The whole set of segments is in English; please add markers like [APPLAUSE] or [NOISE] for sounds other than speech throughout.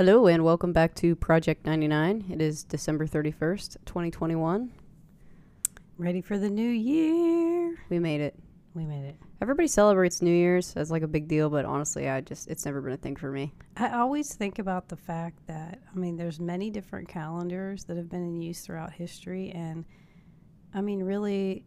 Hello and welcome back to Project 99. It is December 31st, 2021. Ready for the new year. We made it. We made it. Everybody celebrates New Year's as like a big deal, but honestly, I just it's never been a thing for me. I always think about the fact that I mean there's many different calendars that have been in use throughout history and I mean really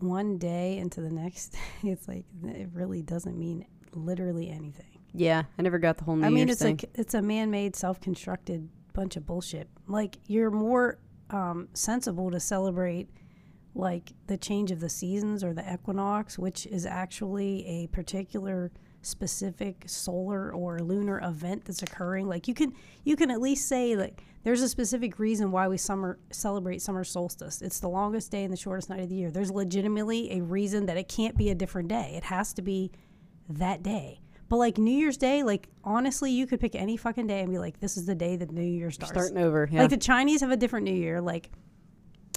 one day into the next [LAUGHS] it's like it really doesn't mean literally anything. Yeah, I never got the whole New I mean Year's it's thing. like it's a man-made self-constructed bunch of bullshit. Like you're more um, sensible to celebrate like the change of the seasons or the equinox, which is actually a particular specific solar or lunar event that's occurring. Like you can you can at least say like there's a specific reason why we summer celebrate summer solstice. It's the longest day and the shortest night of the year. There's legitimately a reason that it can't be a different day. It has to be that day. But like New Year's Day, like honestly, you could pick any fucking day and be like, this is the day that New Year starts. Starting over, yeah. Like the Chinese have a different New Year. Like,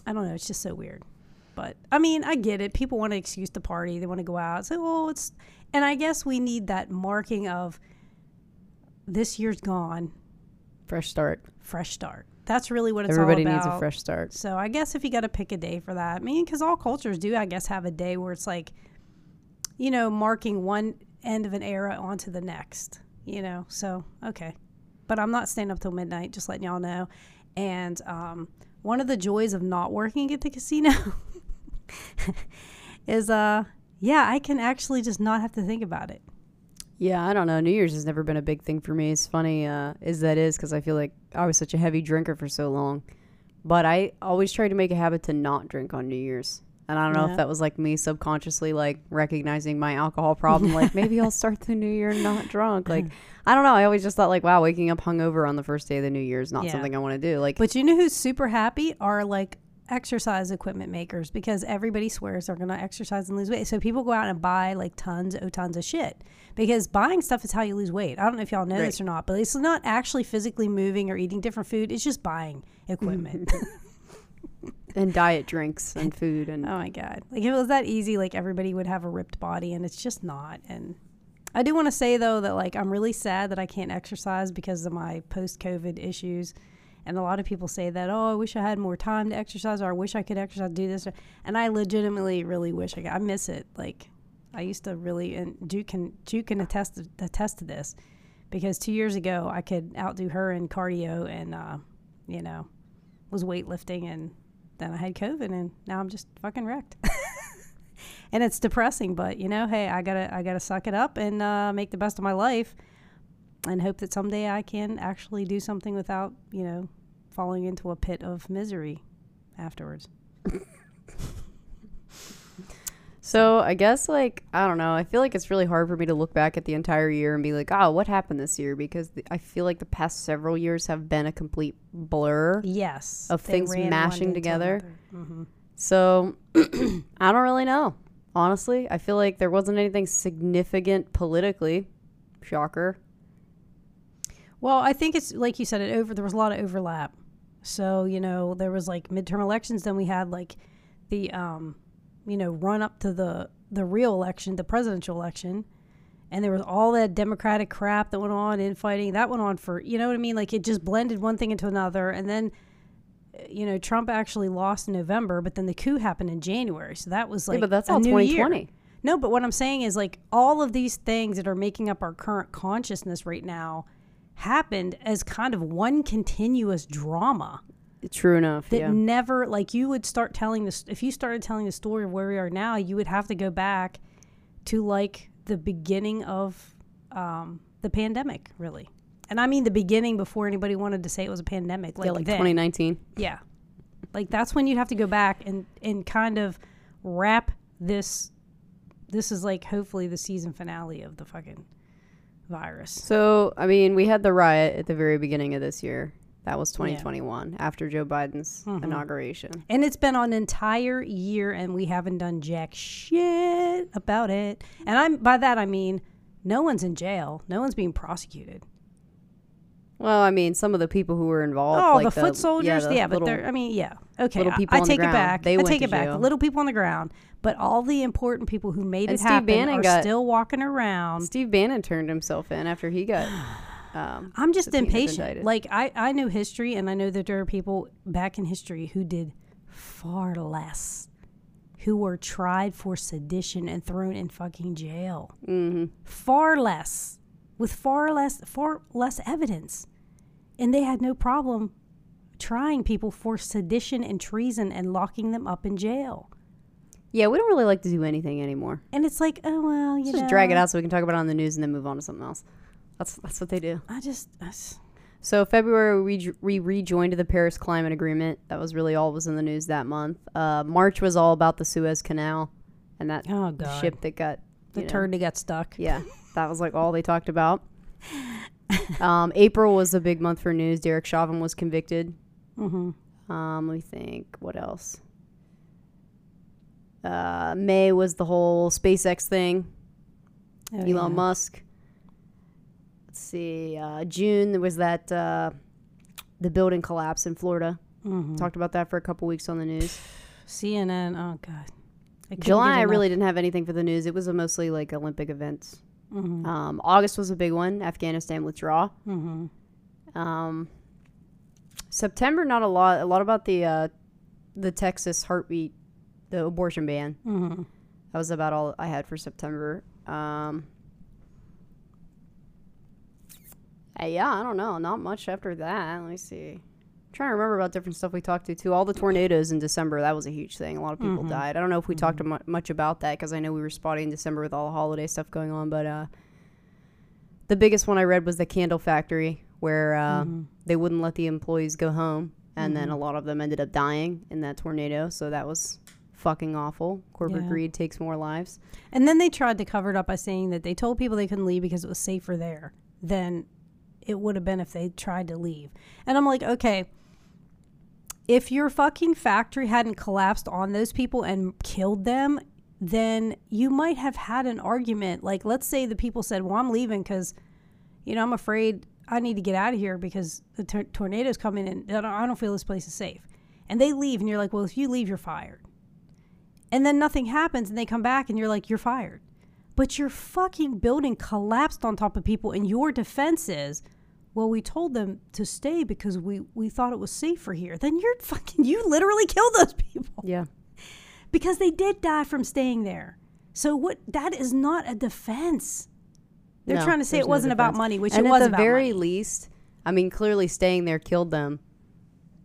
I don't know. It's just so weird. But I mean, I get it. People want an excuse to party. They want to go out. So, oh, it's, and I guess we need that marking of this year's gone, fresh start. fresh start. That's really what it's Everybody all about. Everybody needs a fresh start. So I guess if you got to pick a day for that, I mean, because all cultures do, I guess, have a day where it's like, you know, marking one end of an era onto the next, you know. So, okay. But I'm not staying up till midnight, just letting y'all know. And um, one of the joys of not working at the casino [LAUGHS] is, uh, yeah, I can actually just not have to think about it. Yeah, I don't know. New Year's has never been a big thing for me. It's funny uh, as that is because I feel like I was such a heavy drinker for so long. But I always try to make a habit to not drink on New Year's. And I don't know Yeah. if that was like me subconsciously like recognizing my alcohol problem. like [LAUGHS] maybe I'll start the new year not drunk. Like [LAUGHS] I don't know. I always just thought like, wow, waking up hungover on the first day of the new year is not Yeah. something I want to do. Like But you know who's super happy are like exercise equipment makers because everybody swears they're going to exercise and lose weight. So people go out and buy like tons, oh, tons of shit because buying stuff is how you lose weight. I don't know if y'all know this or not, but it's not actually physically moving or eating different food. It's just buying equipment. [LAUGHS] and diet drinks and food and [LAUGHS] oh my God. Like if it was that easy, like everybody would have a ripped body and it's just not. And I do want to say though that like I'm really sad that I can't exercise because of my post COVID issues. And a lot of people say that, oh, I wish I had more time to exercise, or I wish I could exercise, do this. And I legitimately really wish I could. I miss it. Like, I used to really, and Juke can, Juke can attest to, attest to this because two years ago I could outdo her in cardio and, uh, you know, was weightlifting. And then I had COVID and now I'm just fucking wrecked. [LAUGHS] and it's depressing, but you know, hey, I gotta, I gotta suck it up and uh, make the best of my life and hope that someday I can actually do something without, you know, falling into a pit of misery afterwards. [LAUGHS] So I guess like I don't know. I feel like it's really hard for me to look back at the entire year and be like, oh, what happened this year? Because the, I feel like the past several years have been a complete blur. Yes. Of things mashing together. Mhm. So [CLEARS THROAT] I don't really know. Honestly, I feel like there wasn't anything significant politically. Shocker. Well, I think it's like you said. It over. There was a lot of overlap. So you know, there was like midterm elections. Then we had like the, um, you know, run up to the the real election, the presidential election, and there was all that Democratic crap that went on, infighting that went on for you know what I mean. Like it just blended one thing into another, and then. You know, Trump actually lost in November, but then the coup happened in January. So that was like yeah, but that's all year. 2020. No, but what I'm saying is like all of these things that are making up our current consciousness right now happened as kind of one continuous drama True enough. that yeah. never like you would start telling this if you started telling the story of where we are now, you would have to go back to like the beginning of um, the pandemic, really. And I mean the beginning before anybody wanted to say it was a pandemic. Like, yeah, like then. 2019. Yeah. Like that's when you'd have to go back and and kind of wrap this this is like hopefully the season finale of the fucking virus. So, I mean, we had the riot at the very beginning of this year. That was 2021 after Joe Biden's Mhm. inauguration. And it's been an entire year and we haven't done jack shit about it. And I'm by that I mean no one's in jail. No one's being prosecuted. Well, I mean, some of the people who were involved, Oh, like the foot soldiers. the Yeah, but little- they're. I mean, yeah. Okay, little I- people I, on the take it back. they I take it back. jail. The little people on the ground, but all the important people who made And it Steve happen Bannon are got- still walking around. Steve Bannon turned himself in after he got [SIGHS] [SIGHS] [SIGHS] Um, I'm just impatient. Like I, I know history, and I know that there are people back in history who did far less, who were tried for sedition and thrown in fucking jail. mhm. Far less, with far less, far less evidence, and they had no problem trying people for sedition and treason and locking them up in jail. yeah, we don't really like to do anything anymore. And it's like, oh well, you Let's know, just drag it out so we can talk about it on the news and then move on to something else. That's that's what they do. I just, I s- So February we, j- we rejoined the Paris Climate Agreement. That was really all that was in the news that month. Uh, March was all about the Suez Canal and that oh god, ship that got the you know, turd that got stuck. Yeah, [LAUGHS] that was like all they talked about. um, April was a big month for news. Derek Chauvin was convicted. Mm-hmm. Um, let me think. What else? Uh, May was the whole SpaceX thing. Oh, Elon yeah. Musk. Let's see. Uh, June there was that uh, the building collapse in Florida. Mhm. Talked about that for a couple weeks on the news. CNN. Oh God. I July, I really didn't have anything for the news. It was a mostly like Olympic events. Mhm. Um, August was a big one. Afghanistan withdrawal. Mhm. Um, September, not a lot. A lot about the uh, the Texas heartbeat, the abortion ban. Mhm. That was about all I had for September. Um, uh, yeah, I don't know. Not much after that. Let me see. I'm trying to remember about different stuff we talked to too. All the tornadoes in December. That was a huge thing. A lot of people Mhm. died. I don't know if we talked mu- much about that because I know we were spotting in December with all the holiday stuff going on. But uh, the biggest one I read was the candle factory where uh, Mhm. they wouldn't let the employees go home, and then a lot of them ended up dying in that tornado. So that was fucking awful. Corporate Yeah. greed takes more lives. And then they tried to cover it up by saying that they told people they couldn't leave because it was safer there than it would have been if they tried to leave. And I'm like, okay, if your fucking factory hadn't collapsed on those people and killed them, then you might have had an argument. Like, let's say the people said, well, I'm leaving because, you know, I'm afraid I need to get out of here because the tor- tornado's coming and I don't feel this place is safe. And they leave, and you're like, well, if you leave, you're fired. And then nothing happens, and they come back, and you're like, you're fired. But your fucking building collapsed on top of people, and your defense is, well, we told them to stay because we, we thought it was safer here. Then you're fucking, you literally killed those people Yeah. because they did die from staying there. So what? That is not a defense. They're No, trying to say it no wasn't about money, which and it was at the very money. least, I mean, clearly staying there killed them.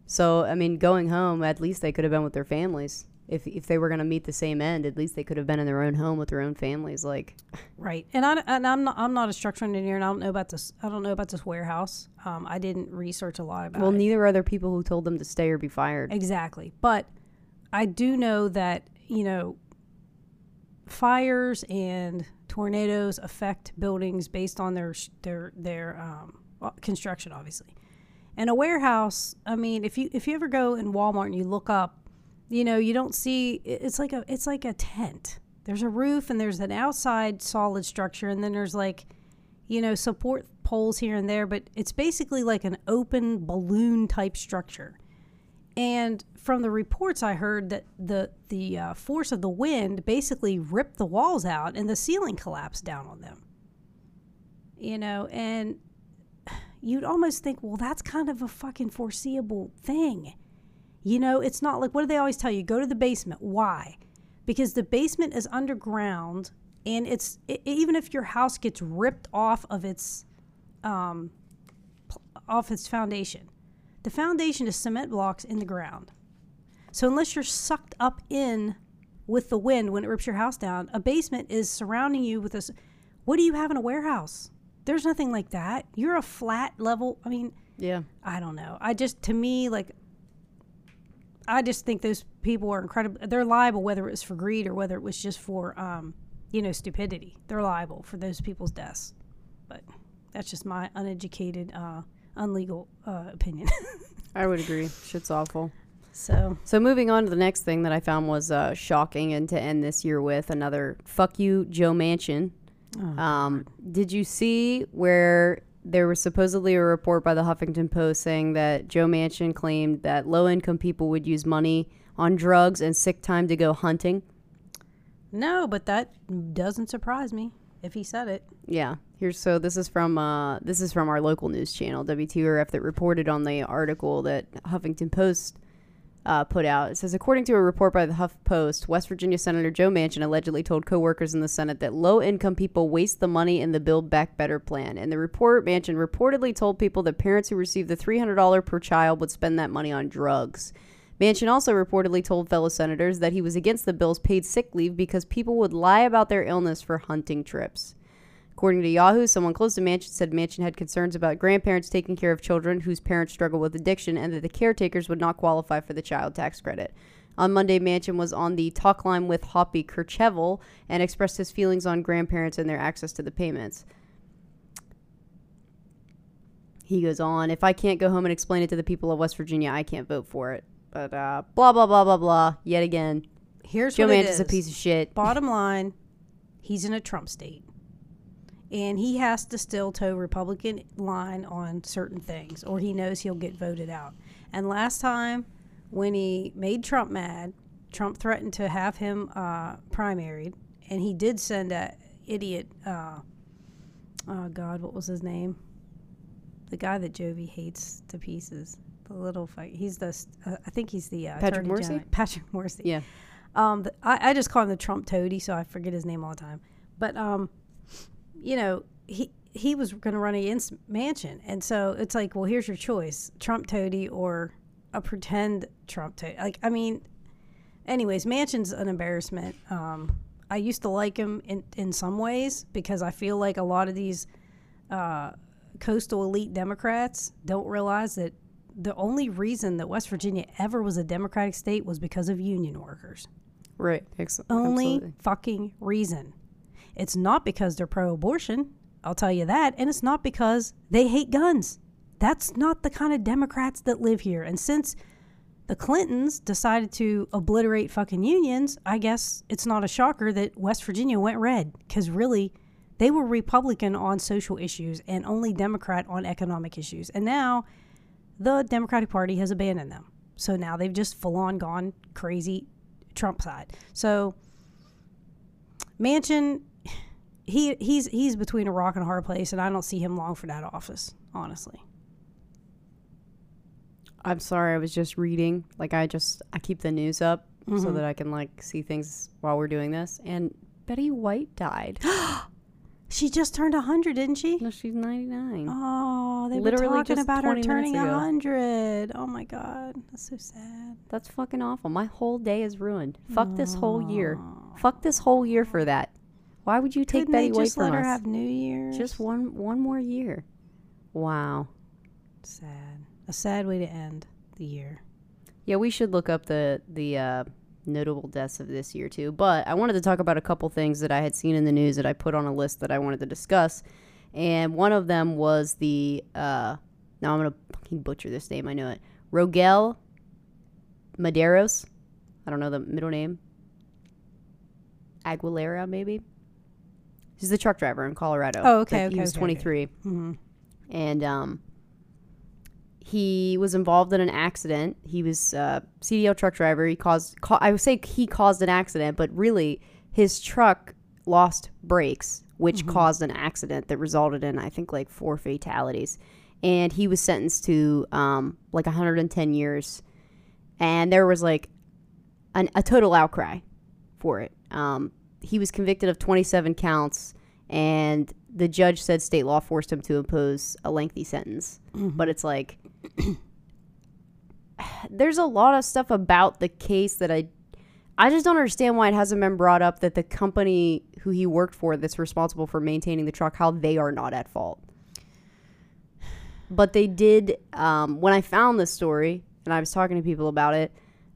So I mean, going home, at least they could have been with their families. If if they were going to meet the same end, at least they could have been in their own home with their own families. Like, Right, and I and I'm not I'm not a structural engineer, and I don't know about this. I don't know about this warehouse. Um, I didn't research a lot about well, it. neither are there people who told them to stay or be fired. Exactly. But I do know that, you know, fires and tornadoes affect buildings based on their their their um, construction obviously. And a warehouse, I mean, if you if you ever go in Walmart and you look up, you know, you don't see it's like a it's like a tent. There's a roof and there's an outside solid structure and then there's like you know, support poles here and there, but it's basically like an open balloon type structure. And from the reports I heard that the the uh, force of the wind basically ripped the walls out and the ceiling collapsed down on them. You know, and [SIGHS] you'd almost think, well, that's kind of a fucking foreseeable thing. You know, it's not like what do they always tell you? Go to the basement. Why? Because the basement is underground, and it's i even if your house gets ripped off of its um, off its foundation, the foundation is cement blocks in the ground. So unless you're sucked up in with the wind when it rips your house down, a basement is surrounding you with this. What do you have in a warehouse? There's nothing like that. You're a flat level. I mean, yeah. I don't know. I just to me like I just think those people are incredible. They're liable whether it was for greed or whether it was just for um, you know stupidity. They're liable for those people's deaths. But that's just my uneducated, uh, unlegal uh, opinion. [LAUGHS] I would agree. Shit's awful. so So moving on to the next thing that I found was uh, shocking, and to end this year with another "fuck you, Joe Manchin." Oh, um, did you see where there was supposedly a report by the Huffington Post saying that Joe Manchin claimed that low-income people would use money on drugs and sick time to go hunting? no, but that doesn't surprise me. if he said it. Yeah. Here's so this is from uh this is from our local news channel WTRF that reported on the article that Huffington Post uh, put out. It says according to a report by the Huff Post, West Virginia Senator Joe Manchin allegedly told coworkers in the Senate that low-income people waste the money in the Build Back Better plan. In the report, Manchin reportedly told people that parents who received the $300 per child would spend that money on drugs. Manchin also reportedly told fellow senators that he was against the bill's paid sick leave because people would lie about their illness for hunting trips. According to Yahoo, someone close to Manchin said Manchin had concerns about grandparents taking care of children whose parents struggle with addiction and that the caretakers would not qualify for the child tax credit. On Monday, Manchin was on the talk line with Hoppy Kercheval and expressed his feelings on grandparents and their access to the payments. He goes on, if I can't go home and explain it to the people of West Virginia, I can't vote for it. But uh, blah, blah, blah, blah, blah. Yet again, Here's Joe what Manchin's is. a piece of shit. Bottom line, he's in a Trump state. And he has to still toe Republican line on certain things, or he knows he'll get voted out. And last time, when he made Trump mad, Trump threatened to have him uh, primaried, and he did send that idiot. Uh, oh God, what was his name? The guy that Jovi hates to pieces. The little fight. He's the. Uh, I think he's the uh, Patrick Morrisey? General. Patrick Morrisey. Yeah. Um, the, I, I just call him the Trump toady, so I forget his name all the time. But um, you know, he he was going to run against Manchin, and so it's like, well, here's your choice: Trump toady or a pretend Trump toady. Like, I mean, anyways, Manchin's an embarrassment. Um, I used to like him in in some ways because I feel like a lot of these uh, coastal elite Democrats don't realize that the only reason that West Virginia ever was a Democratic state was because of union workers Right. Ex- only absolutely. fucking reason. It's not because they're pro abortion, I'll tell you that, and it's not because they hate guns. That's not the kind of Democrats that live here. And since the Clintons decided to obliterate fucking unions, I guess it's not a shocker that West Virginia went red because really they were Republican on social issues and only Democrat on economic issues. And now the Democratic Party has abandoned them. So now they've just full on gone crazy Trump side. So Manchin, he he's he's between a rock and a hard place, and I don't see him long for that office, honestly. I'm sorry, I was just reading. Like I just I keep the news up so Mhm. that I can like see things while we're doing this. And Betty White died. [GASPS] She just turned hundred, didn't she? no, she's 99. Oh, they were Literally talking about her turning hundred. Oh my god, that's so sad. That's fucking awful. My whole day is ruined. Fuck this whole year. Fuck this whole year for that. Why would you take Couldn't Betty they White just from let her us? have New Year's? Just one one more year. Wow. sad. A sad way to end the year. Yeah, we should look up the the uh, notable deaths of this year too. But I wanted to talk about a couple things that I had seen in the news that I put on a list that I wanted to discuss, and one of them was the uh, now I'm gonna fucking butcher this name. I know it. Rogel Mederos. I don't know the middle name. Aguilera, maybe. He's the truck driver in Colorado. Oh, okay, Like, okay, He was okay, 23 Mm-hmm. and um, he was involved in an accident. He was a CDL truck driver. He caused, ca- I would say he caused an accident, but really his truck lost brakes, which caused an accident that resulted in, I think, like four fatalities. And he was sentenced to um, like 110 years. And there was like an, a total outcry for it. Um, he was convicted of 27 counts, and the judge said state law forced him to impose a lengthy sentence. But it's like, [CLEARS THROAT] there's a lot of stuff about the case that I, I just don't understand why it hasn't been brought up that the company who he worked for that's responsible for maintaining the truck, how they are not at fault. But they did, um, when I found this story and I was talking to people about it,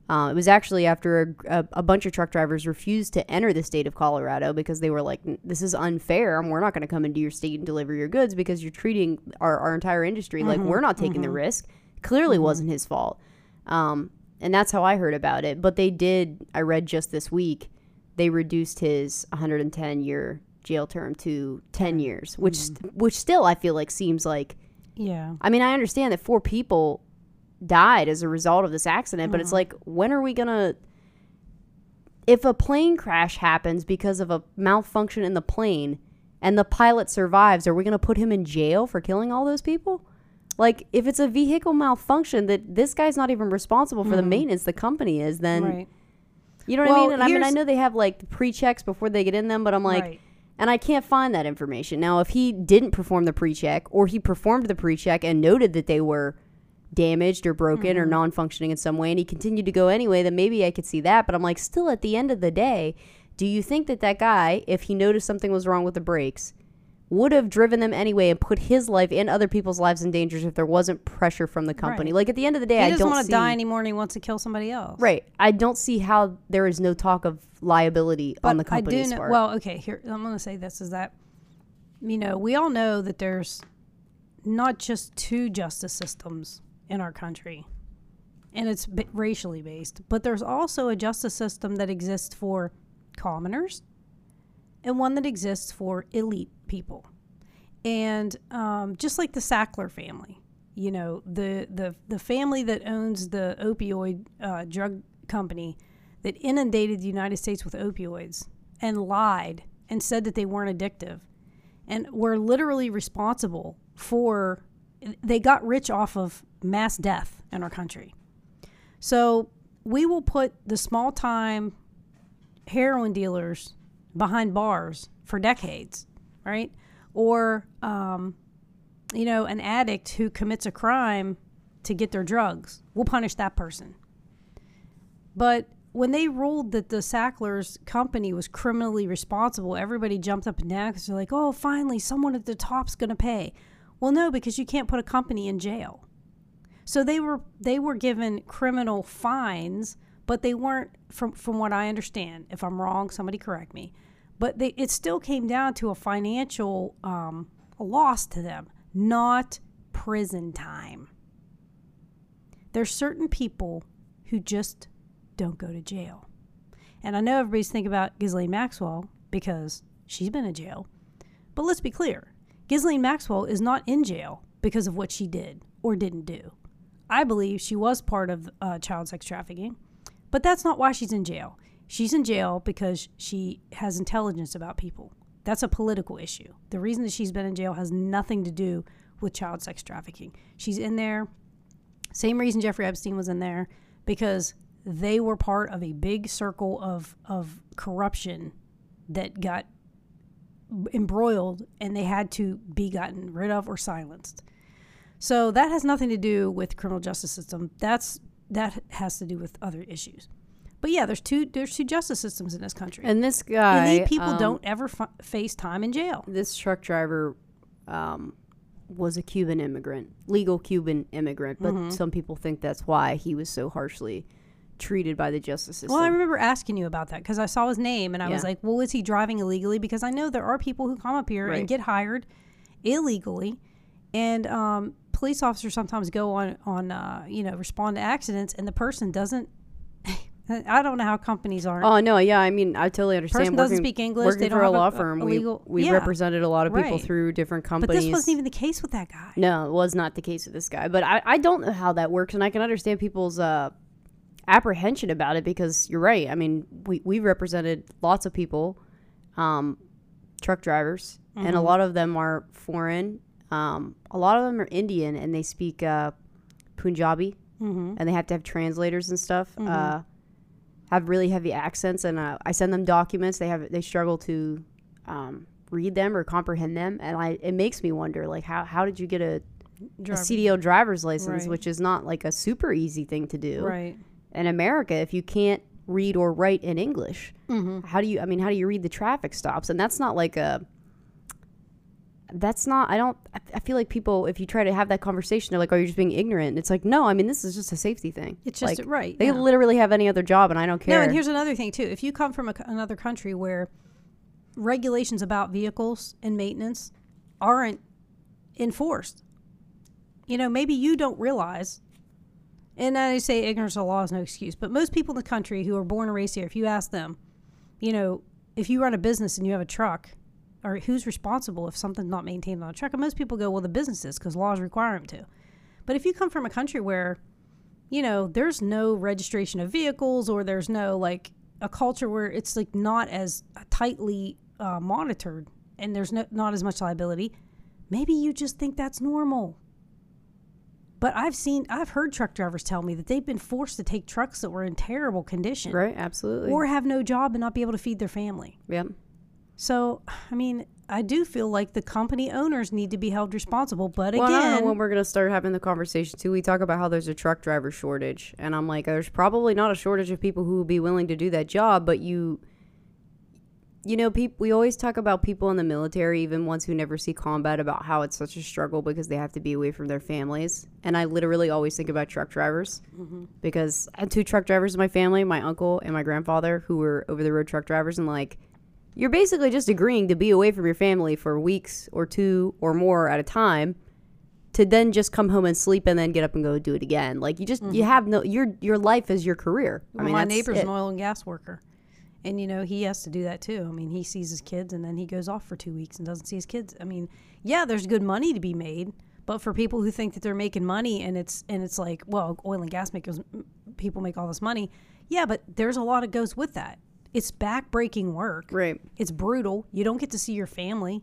uh, it was actually after a, a, a bunch of truck drivers refused to enter the state of Colorado because they were like, "This is unfair. and We're not going to come into your state and deliver your goods because you're treating our, our entire industry like we're not taking the risk." Clearly, wasn't his fault, um, and that's how I heard about it. But they did. I read just this week they reduced his 110 year jail term to 10 years, which which still I feel like seems like Yeah. I mean, I understand that four people died as a result of this accident, but it's mm-hmm. like, when are we gonna? If a plane crash happens because of a malfunction in the plane, and the pilot survives, are we to put him in jail for killing all those people? Like, if it's a vehicle malfunction that this guy's not even responsible for the mm-hmm. maintenance, the company is, then right. you know what I mean? And I mean, I know they have like pre checks before they get in them, but I'm like, Right. and I can't find that information. Now, if he didn't perform the pre check or he performed the pre check and noted that they were damaged or broken Mm-hmm. or non functioning in some way and he continued to go anyway, then maybe I could see that. But I'm like, still at the end of the day, do you think that that guy, if he noticed something was wrong with the brakes, would have driven them anyway and put his life and other people's lives in danger if there wasn't pressure from the company? Right. Like at the end of the day, He I doesn't don't want to die anymore, and he wants to kill somebody else. Right. I don't see how there is no talk of liability But on the I company's do know. part. Well, okay. Here, I'm going to say this: is that you know we all know that there's not just two justice systems in our country, and it's racially based, but there's also a justice system that exists for commoners, and one that exists for elite people, and um, just like the Sackler family. You know, the, the, the family that owns the opioid uh, drug company that inundated the United States with opioids and lied and said that they weren't addictive and were literally responsible for they got rich off of mass death in our country. So we will put the small time heroin dealers behind bars for decades, right? Or, um, you know, an addict who commits a crime to get their drugs. We'll punish that person. But when they ruled that the Sacklers company was criminally responsible, everybody jumped up and down because they're like, oh, finally, someone at the top's going to pay. Well, no, because you can't put a company in jail. So they were they were given criminal fines, but they weren't from from what I understand. If I'm wrong, somebody correct me. But they, it still came down to a financial um, loss to them, not prison time. There's certain people who just don't go to jail. And I know everybody's thinking about Ghislaine Maxwell because she's been in jail. But let's be clear Ghislaine Maxwell is not in jail because of what she did or didn't do. I believe she was part of uh, child sex trafficking, but that's not why she's in jail. She's in jail because she has intelligence about people. That's a political issue. The reason that she's been in jail has nothing to do with child sex trafficking. She's in there, same reason Jeffrey Epstein was in there, because they were part of a big circle of, of corruption that got embroiled and they had to be gotten rid of or silenced. So that has nothing to do with criminal justice system. That's that has to do with other issues. But yeah, there's two there's two justice systems in this country. and this guy, Elite people um, don't ever f- face time in jail. This truck driver um, was a Cuban immigrant, legal Cuban immigrant, but Mm-hmm. some people think that's why he was so harshly treated by the justice system. Well, I remember asking you about that because I saw his name and I was like, well, is he driving illegally? Because I know there are people who come up here Right. and get hired illegally, and um, police officers sometimes go on on uh, you know respond to accidents, and the person doesn't. [LAUGHS] I don't know how companies aren't. Oh no, yeah, I mean, I totally understand. Person doesn't working, speak English, Working they for don't a law a- firm, a we legal- we yeah. represented a lot of people Right. through different companies. but this wasn't even the case with that guy. No, it was not the case with this guy. But I, I don't know how that works, and I can understand people's uh, apprehension about it because you're right. I mean, we we represented lots of people, um, truck drivers, and a Mm-hmm. lot of them are foreign. Um, a lot of them are Indian, and they speak uh, Punjabi, Mm-hmm. and they have to have translators and stuff. Uh, have really heavy accents, and uh, I send them documents. They have they struggle to um, read them or comprehend them, and I it makes me wonder like how how did you get a a CDL driver's license, Right. which is not like a super easy thing to do Right. in America. If you can't read or write in English, Mm-hmm. how do you? I mean, how do you read the traffic stops? And that's not like a. That's not. I don't. I, feel like people, if you try to have that conversation, they're like, "Oh, you're just being ignorant." And it's like, no. I mean, this is just a safety thing. It's just like, right. They yeah. literally have any other job, and I don't care. No, and here's another thing too. If you come from a, another country where regulations about vehicles and maintenance aren't enforced, you know, maybe you don't realize. And I say ignorance of the law is no excuse, but most people in the country who are born and raised here, if you ask them, you know, if you run a business and you have a truck, or who's responsible if something's not maintained on a truck? And most people go, well, the business is because laws require them to. But if you come from a country where you know, there's no registration of vehicles or there's no like a culture where it's like not as tightly uh, monitored and there's no, not as much liability, maybe you just think that's normal. But I've seen, I've heard truck drivers tell me that they've been forced to take trucks that were in terrible condition Right. Absolutely. or have no job and not be able to feed their family. yep. So, [SIGHS] I mean, I do feel like the company owners need to be held responsible. But Well, and I don't know again, when we're gonna start having the conversation too. We talk about how there's a truck driver shortage, and I'm like, there's probably not a shortage of people who would be willing to do that job, but you, you know, people. We always talk about people in the military, even ones who never see combat, about how it's such a struggle because they have to be away from their families. And I literally always think about truck drivers mm-hmm. because I had two truck drivers in my family, my uncle and my grandfather, who were over the road truck drivers, and like. You're basically just agreeing to be away from your family for weeks or two or more at a time to then just come home and sleep and then get up and go do it again. Like you just you mm-hmm. have no your your life is your career. I mean, my neighbor's it. an oil and gas worker. And, you know, he has to do that too. I mean, he sees his kids and then he goes off for two weeks and doesn't see his kids. I mean, yeah, there's good money to be made. But for people who think that they're making money and it's and it's like, well, oil and gas makers people make all this money. Yeah, but there's a lot that goes with that. It's backbreaking work. right. It's brutal. You don't get to see your family.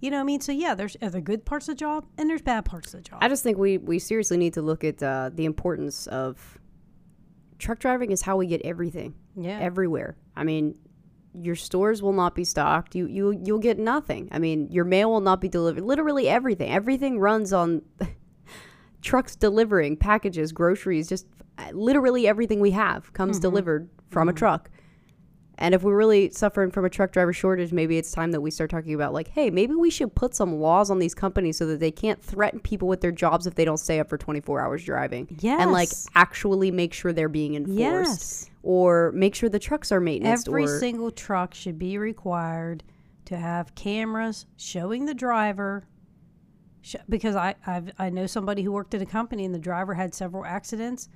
You know what I mean? So yeah, there's other good parts of the job and there's bad parts of the job. I just think we we seriously need to look at uh, the importance of truck driving is how we get everything yeah. everywhere. I mean, your stores will not be stocked. You you you'll get nothing. I mean, your mail will not be delivered. Literally everything. Everything runs on [LAUGHS] trucks delivering packages, groceries, just uh, literally everything we have comes delivered from a truck. And if we're really suffering from a truck driver shortage, maybe it's time that we start talking about like, hey, maybe we should put some laws on these companies so that they can't threaten people with their jobs if they don't stay up for 24 hours driving. Yes. And like actually make sure they're being enforced Yes. or make sure the trucks are maintenance Every single truck should be required to have cameras showing the driver. Sh- because I I've, I know somebody who worked at a company and the driver had several accidents,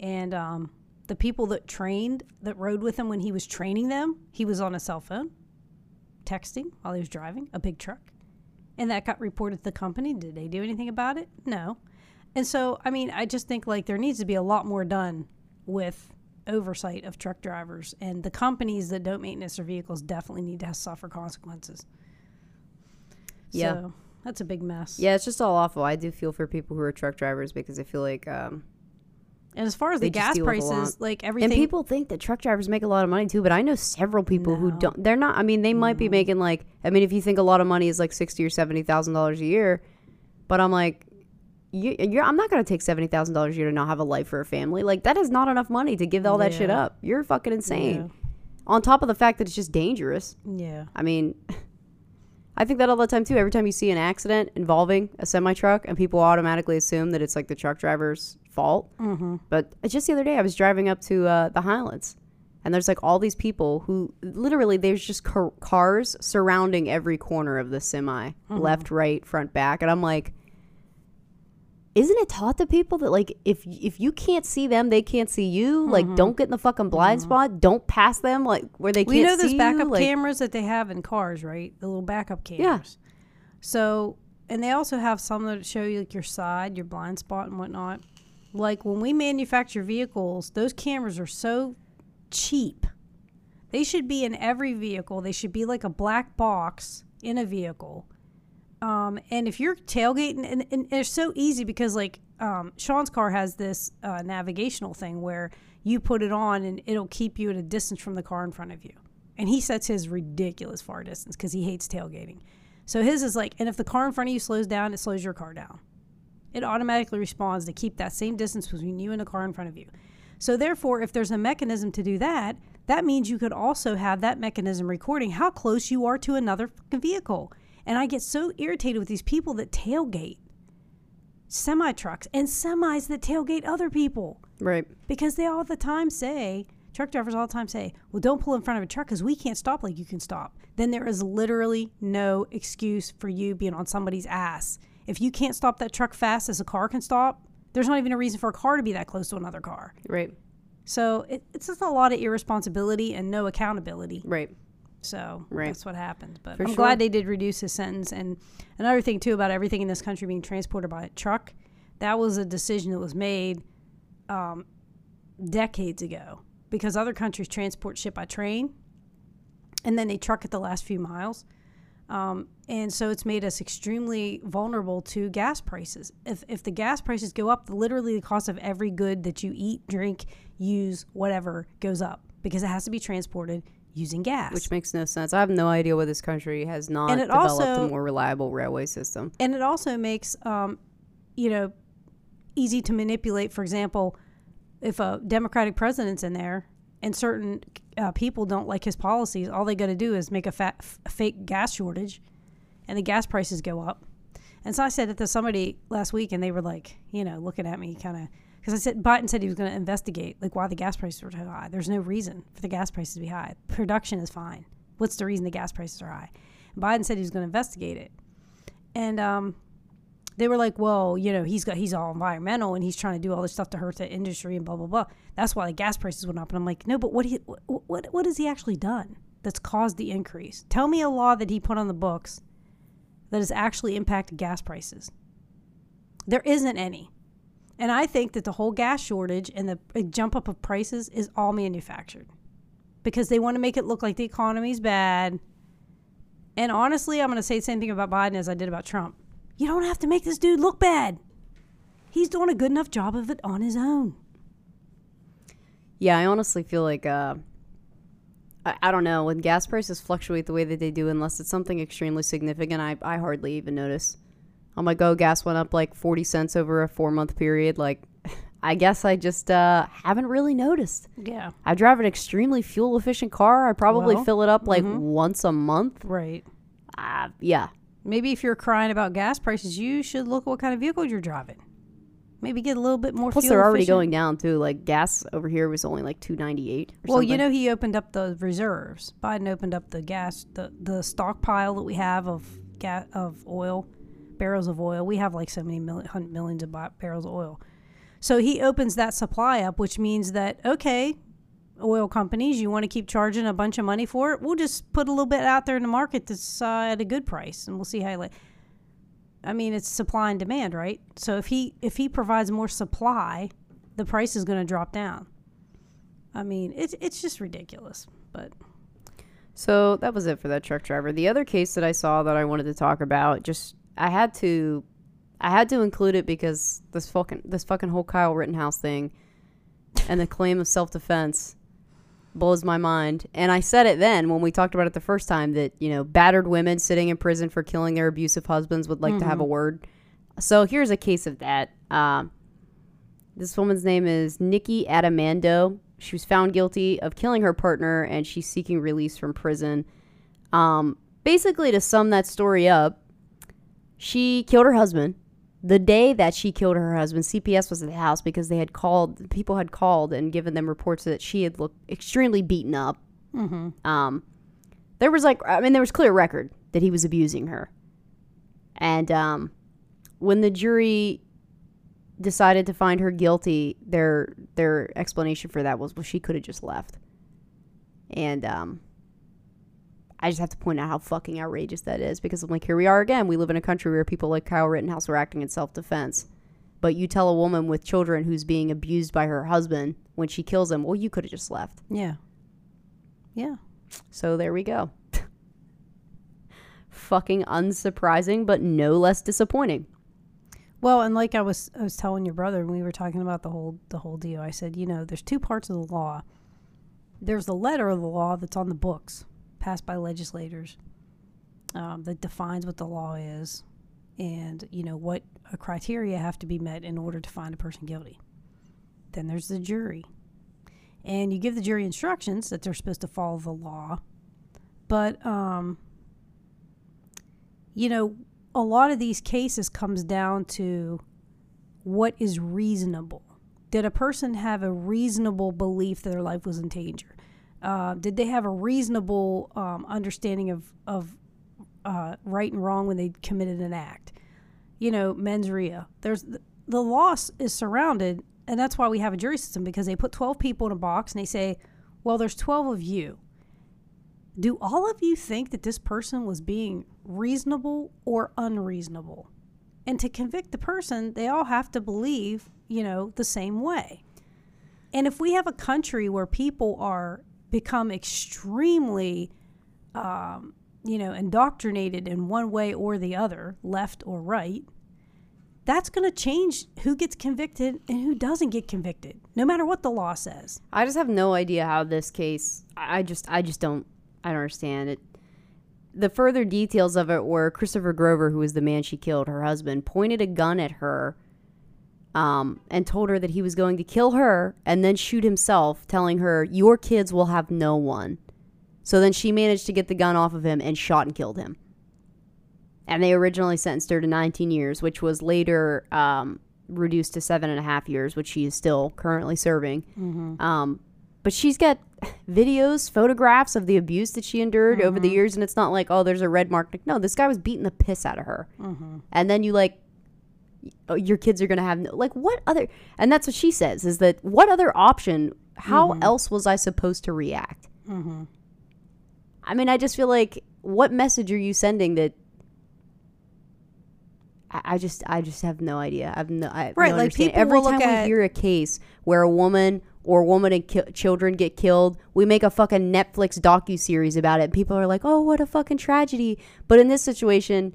and um, the people that trained that rode with him when he was training them, he was on a cell phone, texting while he was driving a big truck, and that got reported to the company. Did they do anything about it? No. And so, I mean, I just think like there needs to be a lot more done with oversight of truck drivers, and the companies that don't maintenance their vehicles definitely need to suffer consequences. Yeah. So, that's a big mess. yeah, it's just all awful. I do feel for people who are truck drivers because I feel like um, And as far as They the gas deal with a prices, like everything, and people think that truck drivers make a lot of money too, but I know several people who don't. They're not. I mean, they might be making like. I mean, if you think a lot of money is like sixty or seventy thousand dollars a year, but I'm like, you, you're. I'm not gonna take seventy thousand dollars a year to not have a life for a family. Like that is not enough money to give all that shit up. You're fucking insane. On top of the fact that it's just dangerous. yeah, I mean, I think that all the time too. Every time you see an accident involving a semi truck, and people automatically assume that it's like the truck driver's fault. Mm-hmm. But just the other day, I was driving up to uh, the Highlands, and there's like all these people who literally there's just car- cars surrounding every corner of the semi, left, right, front, back, and I'm like. Isn't it taught to people that like if if you can't see them, they can't see you? Like, don't get in the fucking blind spot. Don't pass them like where they we can't know those backup. Like, cameras that they have in cars, right? The little backup cameras. Yeah. So, and they also have some that show you like your side, your blind spot, and whatnot. Like when we manufacture vehicles, those cameras are so cheap. They should be in every vehicle. They should be like a black box in a vehicle. Um, and if you're tailgating, and, and it's so easy because like um, Sean's car has this uh, navigational thing where you put it on and it'll keep you at a distance from the car in front of you. And he sets his ridiculous far distance because he hates tailgating. So his is like, and if the car in front of you slows down, it slows your car down. It automatically responds to keep that same distance between you and the car in front of you. So therefore, if there's a mechanism to do that, that means you could also have that mechanism recording how close you are to another vehicle. And I get so irritated with these people that tailgate semi trucks and semis that tailgate other people right. because they all the time say truck drivers all the time say well don't pull in front of a truck because we can't stop like you can stop then there is literally no excuse for you being on somebody's ass if you can't stop that truck fast as a car can stop there's not even a reason for a car to be that close to another car Right. so it, it's just a lot of irresponsibility and no accountability Right. so Right. that's what happened. But For I'm sure. glad they did reduce his sentence. And another thing too about everything in this country being transported by a truck, that was a decision that was made um, decades ago because other countries transport shit by train, and then they truck it the last few miles. Um, and so it's made us extremely vulnerable to gas prices. If, if the gas prices go up, literally the cost of every good that you eat, drink, use, whatever goes up because it has to be transported using gas. Which makes no sense. I have no idea why this country has not And it developed also- a more reliable railway system. and it also makes um, you know easy to manipulate for example if a democratic president's in there and certain uh, people don't like his policies all they got to do is make a, fake gas shortage and the gas prices go up. And so i said it to somebody last week and they were like you know looking at me kind of because i said biden said he was going to investigate like why the gas prices were so high. There's no reason for the gas prices to be high. Production is fine. What's the reason the gas prices are high? Biden said he was going to investigate it. And um, they were like, "Well, you know, he's got he's all environmental and he's trying to do all this stuff to hurt the industry and blah blah blah. That's why the gas prices went up." And I'm like, "No, but what he what what, what has he actually done that's caused the increase? Tell me a law that he put on the books that has actually impacted gas prices. There isn't any." And I think that the whole gas shortage and the jump up of prices is all manufactured because they want to make it look like the economy's bad. And honestly, I'm going to say the same thing about Biden as I did about Trump. You don't have to make this dude look bad. He's doing a good enough job of it on his own. Yeah, I honestly feel like uh, I, I don't know when gas prices fluctuate the way that they do, unless it's something extremely significant. I I hardly even notice. I'm like, oh, gas went up like forty cents over a four month period. Like, [LAUGHS] I guess I just uh, haven't really noticed. Yeah. I drive an extremely fuel efficient car. I probably Well, fill it up like once a month. Right. Uh, yeah, Maybe if you're crying about gas prices, you should look at what kind of vehicle you're driving. Maybe get a little bit more Plus, fuel they're already efficient. going down too. Like gas over here was only like two ninety eight. Well, you know, he opened up the reserves. Biden opened up the gas, the, the stockpile that we have of gas of oil, barrels of oil. We have like so many millions of barrels of oil. So he opens that supply up, which means that okay, oil companies, you want to keep charging a bunch of money for it? We'll just put a little bit out there in the market that's uh, at a good price, and we'll see how. It. I mean, it's supply and demand, right? So if he if he provides more supply, the price is going to drop down. I mean, it's it's just ridiculous. But So that was it for that truck driver. The other case that I saw that I wanted to talk about, just I had to, I had to include it because this fucking this fucking whole Kyle Rittenhouse thing, and the claim of self defense, blows my mind. And I said it then when we talked about it the first time that you know battered women sitting in prison for killing their abusive husbands would like to have a word. So here's a case of that. Um, this woman's name is Nikki Addimando. She was found guilty of killing her partner and she's seeking release from prison. Um, basically, to sum that story up, she killed her husband. The day that she killed her husband, CPS was at the house because they had called, people had called and given them reports that she had looked extremely beaten up. Um, there was like, I mean, there was clear record that he was abusing her. And um, when the jury decided to find her guilty, their their explanation for that was, well, she could have just left. And um, I just have to point out how fucking outrageous that is because I'm like, here we are again. We live in a country where people like Kyle Rittenhouse are acting in self defense. But you tell a woman with children who's being abused by her husband when she kills him, well, you could have just left. yeah, yeah, So there we go. [LAUGHS] fucking unsurprising, but no less disappointing. Well, and like I was, I was telling your brother when we were talking about the whole the whole deal. I said, you know, there's two parts of the law. There's the letter of the law that's on the books, passed by legislators, um, that defines what the law is, and you know what criteria have to be met in order to find a person guilty. Then there's the jury, and you give the jury instructions that they're supposed to follow the law, but um, you know a lot of these cases comes down to what is reasonable. Did a person have a reasonable belief that their life was in danger? Uh, did they have a reasonable um, understanding of of uh, right and wrong when they committed an act? You know, mens rea. There's the, loss is surrounded, and that's why we have a jury system because they put twelve people in a box and they say, "Well, there's twelve of you." do all of you think that this person was being reasonable or unreasonable? And to convict the person, they all have to believe, you know, the same way. And if we have a country where people are become extremely um, you know, indoctrinated in one way or the other, left or right, that's going to change who gets convicted and who doesn't get convicted, no matter what the law says. I just have no idea how this case. I just, I just don't, I don't understand it. The further details of it were Christopher Grover, who was the man she killed, her husband, pointed a gun at her, um, and told her that he was going to kill her and then shoot himself, telling her, "Your kids will have no one." So then she managed to get the gun off of him and shot and killed him. And they originally sentenced her to 19 years, which was later um, reduced to seven and a half years, which she is still currently serving. Um, but she's got videos, photographs of the abuse that she endured over the years, and it's not like, oh, there's a red mark. Like, no, this guy was beating the piss out of her. And then you like, Uh, your kids are gonna have no, like what other? And that's what she says is that what other option? How mm-hmm. else was I supposed to react? Mm-hmm. I mean, I just feel like what message are you sending that? I, I just, I just have no idea. I've no, I Right, no like, people Every time we at- hear a case where a woman or woman and ki- children get killed, we make a fucking Netflix docu series about it. People are like, "Oh, what a fucking tragedy!" But in this situation,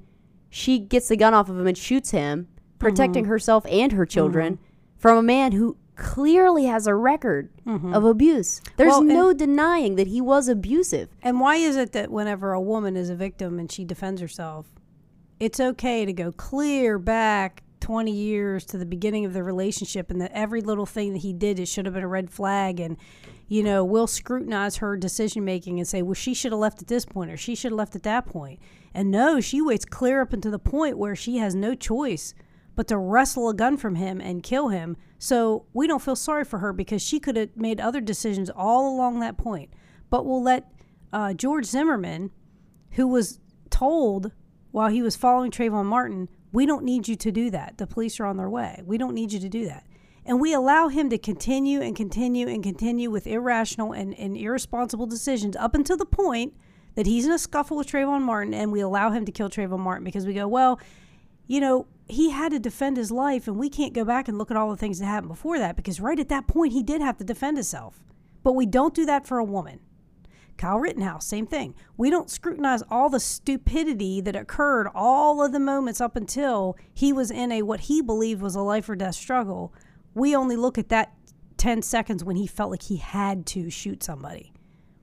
she gets the gun off of him and shoots him, protecting Mm-hmm. herself and her children from a man who clearly has a record of abuse. There's Mm-hmm. Well, no denying that he was abusive. And why is it that whenever a woman is a victim and she defends herself, it's okay to go clear back 20 years to the beginning of the relationship and that every little thing that he did it should have been a red flag and you know we'll scrutinize her decision making and say well she should have left at this point or she should have left at that point and no she waits clear up until the point where she has no choice but to wrestle a gun from him and kill him so we don't feel sorry for her because she could have made other decisions all along that point but we'll let uh, george zimmerman who was told while he was following Trayvon Martin, we don't need you to do that. The police are on their way. We don't need you to do that. And we allow him to continue and continue and continue with irrational and, and irresponsible decisions up until the point that he's in a scuffle with Trayvon Martin and we allow him to kill Trayvon Martin because we go, well, you know, he had to defend his life and we can't go back and look at all the things that happened before that because right at that point he did have to defend himself. But we don't do that for a woman. Kyle Rittenhouse, same thing. We don't scrutinize all the stupidity that occurred, all of the moments up until he was in a what he believed was a life or death struggle. We only look at that 10 seconds when he felt like he had to shoot somebody.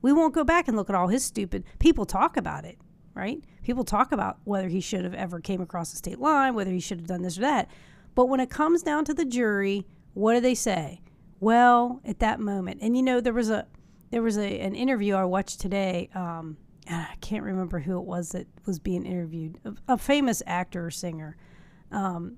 We won't go back and look at all his stupid people talk about it, right? People talk about whether he should have ever came across the state line, whether he should have done this or that. But when it comes down to the jury, what do they say? Well, at that moment, and you know, there was a there was a, an interview I watched today, um, and I can't remember who it was that was being interviewed, a, a famous actor or singer, um,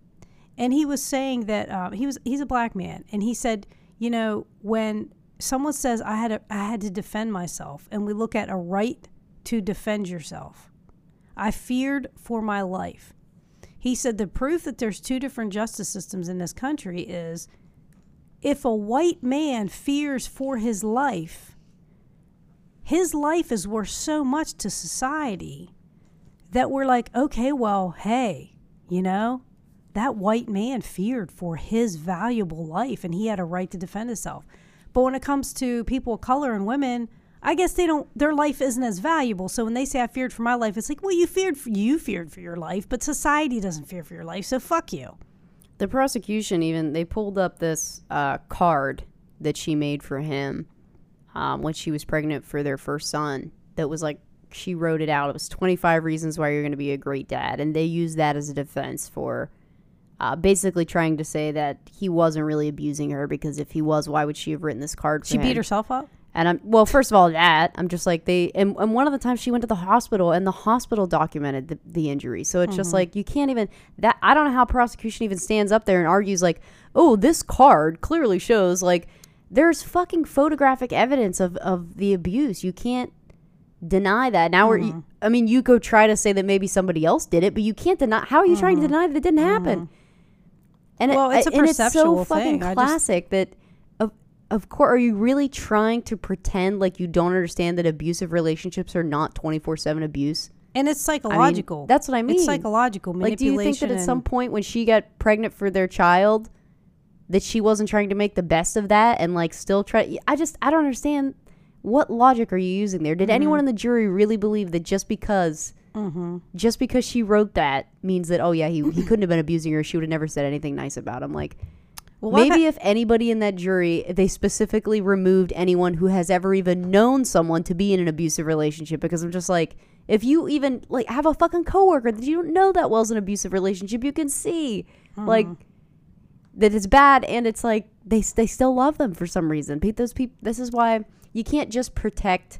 and he was saying that um, he was he's a black man, and he said, you know, when someone says I had a, I had to defend myself, and we look at a right to defend yourself, I feared for my life. He said the proof that there's two different justice systems in this country is if a white man fears for his life, his life is worth so much to society that we're like, okay, well, hey, you know, that white man feared for his valuable life and he had a right to defend himself. But when it comes to people of color and women, I guess they don't their life isn't as valuable. So when they say I feared for my life, it's like, well, you feared for you feared for your life, but society doesn't fear for your life, so fuck you. The prosecution even they pulled up this uh, card that she made for him um, when she was pregnant for their first son. That was like she wrote it out. It was 25 reasons why you're going to be a great dad, and they used that as a defense for uh, basically trying to say that he wasn't really abusing her because if he was, why would she have written this card? For She him? beat herself up? And I'm well. First of all, that I'm just like they. And, and one of the times she went to the hospital, and the hospital documented the, the injury. So it's just mm-hmm. like you can't even that. I don't know how prosecution even stands up there and argues like, oh, this card clearly shows like there's fucking photographic evidence of of the abuse. You can't deny that. Now we're. Mm-hmm. I mean, you go try to say that maybe somebody else did it, but you can't deny. How are you trying to mm-hmm. deny that it didn't happen? And Well, it, it's a and it's so perceptual fucking thing. I just- classic that of course are you really trying to pretend like you don't understand that abusive relationships are not 24/7 abuse? And it's psychological. that's what I mean. It's psychological Like do you think that at some point when she got pregnant for their child that she wasn't trying to make the best of that and like still try I just I don't understand what logic are you using there? Did Mm-hmm. anyone in the jury really believe that just because Mm-hmm. just because she wrote that means that oh yeah he, he couldn't have been abusing her she would have never said anything nice about him like Well, maybe if anybody in that jury if they specifically removed anyone who has ever even known someone to be in an abusive relationship because i'm just like if you even like have a fucking coworker that you don't know that well is an abusive relationship you can see like mm-hmm. that it's bad and it's like they they still love them for some reason. Those people this is why you can't just protect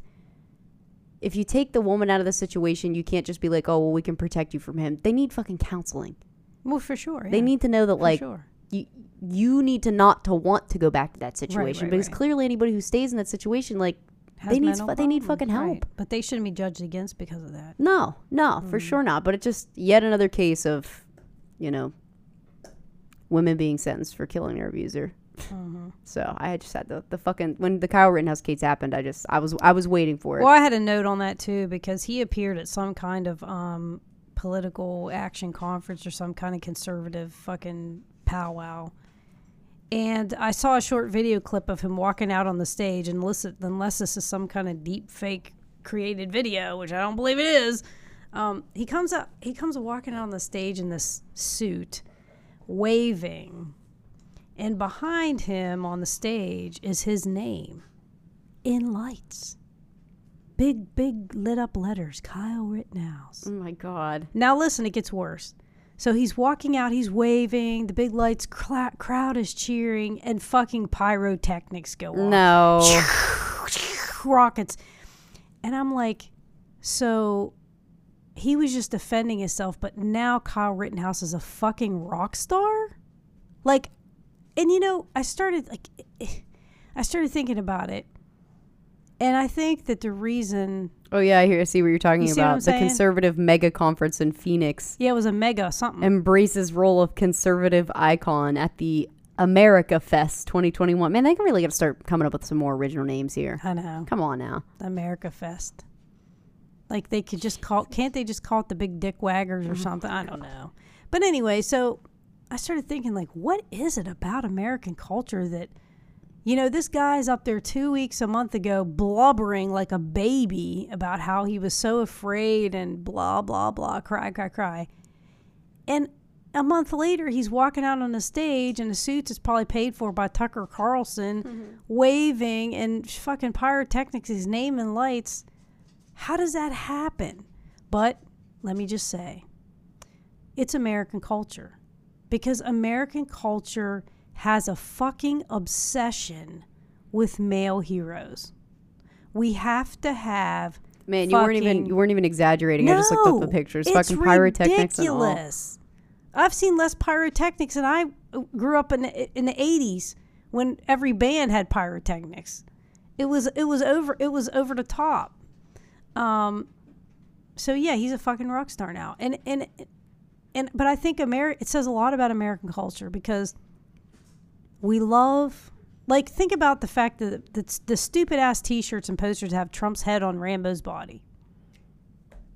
if you take the woman out of the situation you can't just be like oh well we can protect you from him. They need fucking counseling. Well, for sure. they need to know that for like sure. You you need to not to want to go back to that situation right, because right. clearly anybody who stays in that situation like Has they need they need fucking help. right. But they shouldn't be judged against because of that. no no for Mm. sure not but it's just yet another case of you know women being sentenced for killing their abuser Mm-hmm. so i just had the, the fucking when the kyle rittenhouse case happened i just i was i was waiting for it Well, I had a note on that too because he appeared at some kind of um, political action conference or some kind of conservative fucking powwow. And I saw a short video clip of him walking out on the stage, and unless, unless this is some kind of deep fake created video, which I don't believe it is, um, he comes up. He comes walking out on the stage in this suit, waving, and behind him on the stage is his name in lights big, big lit up letters Kyle Rittenhouse. oh my god Now, listen, it gets worse. So he's walking out, he's waving, the big lights, cla crowd is cheering, and fucking pyrotechnics go off. no [LAUGHS] Rockets. And I'm like, so he was just defending himself, but now Kyle Rittenhouse is a fucking rock star? Like, and you know, I started, like, [SIGHS] I started thinking about it. And I think that the reason oh yeah i hear I see what you're talking You see what I'm about the saying? conservative mega conference in phoenix Yeah, it was a mega something. embraces role of conservative icon at the America Fest 2021. Man, they can really got to start coming up with some more original names here. I know. Come on now. America Fest. Like they could just call can't they just call it the big dick waggers Mm-hmm. or something? I don't know. But anyway, so I started thinking like what is it about American culture that you know, this guy's up there 2 weeks a month ago blubbering like a baby about how he was so afraid and blah blah blah cry cry cry. And a month later, he's walking out on the stage in a suit that's probably paid for by Tucker Carlson, mm-hmm. waving and fucking pyrotechnics, his name and lights. How does that happen? But let me just say, it's American culture. Because American culture has a fucking obsession with male heroes. We have to have Man, you weren't even you weren't even exaggerating. I just looked up the pictures. It's Fucking pyrotechnics and all. ridiculous. I've seen less pyrotechnics, and I grew up in the, in the '80s when every band had pyrotechnics. It was it was over it was over the top. Um, so yeah, he's a fucking rock star now, and and and but I think America it says a lot about American culture because we love like think about the fact that the, the stupid ass T-shirts and posters have Trump's head on Rambo's body.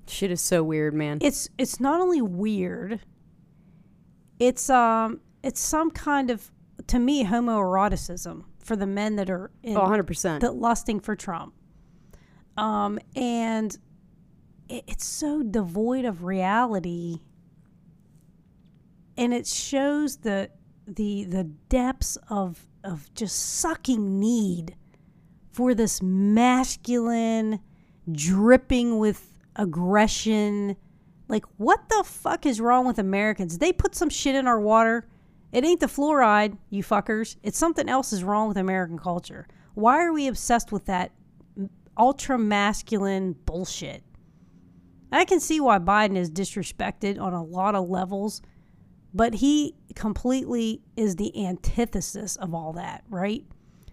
Shit is so weird, man. it's it's not only weird it's um it's some kind of to me homoeroticism for the men that are in, oh, 100%. that lusting for Trump um and it, it's so devoid of reality and it shows the the the depths of of just sucking need for this masculine dripping with aggression. Like what the fuck is wrong with americans? They put some shit in our water. It ain't the fluoride you fuckers. It's something else is wrong with american culture. Why are we obsessed with that ultra masculine bullshit? I can see why biden is disrespected on a lot of levels but he completely is the antithesis of all that, right?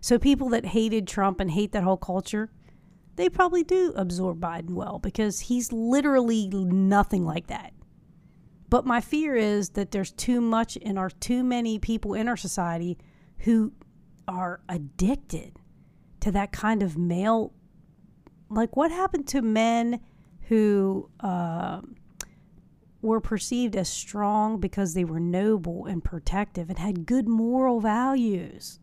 So people that hated Trump and hate that whole culture, they probably do absorb Biden well because he's literally nothing like that. But my fear is that there's too much in our too many people in our society who are addicted to that kind of male like what happened to men who uh, were perceived as strong because they were noble and protective and had good moral values.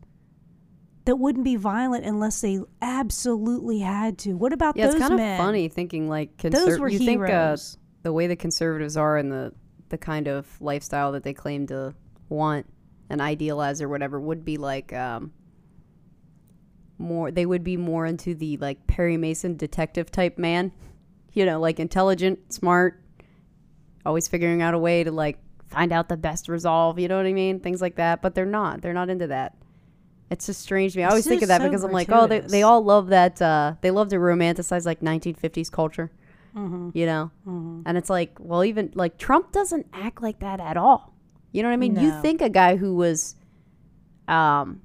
that wouldn't be violent unless they absolutely had to. What about Yeah, those it's kind of funny thinking like conser- Those were you heroes. think uh, the way the conservatives are and the the kind of lifestyle that they claim to want and idealize or whatever would be like um more they would be more into the like Perry Mason detective type man. You know, like intelligent, smart, always figuring out a way to like find out the best resolve, you know what I mean? Things like that, but they're not. They're not into that. It's just strange to me. I always think of that so because I'm like, oh, they, they all love that. Uh, they love to romanticize like 1950s culture Mm-hmm. you know and it's like well even like trump doesn't act like that at all you know what i mean you think a guy who was um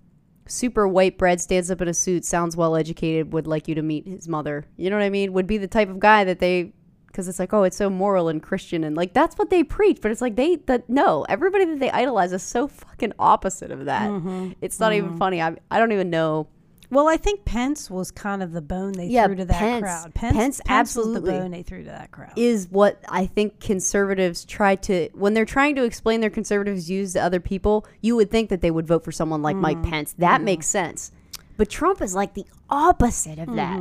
super white bread stands up in a suit sounds well educated would like you to meet his mother you know what i mean would be the type of guy that they because it's like oh it's so moral and christian and like that's what they preach but it's like they that no everybody that they idolize is so fucking opposite of that Mm-hmm. it's not even funny I, I don't even know Well, I think Pence was kind of the bone they Yeah, threw to that Pence. crowd. Pence was absolutely the bone they threw to that crowd. is what I think conservatives try to when they're trying to explain their conservatives views to other people, you would think that they would vote for someone like Mm-hmm. Mike Pence. That makes sense. But Trump is like the opposite of that.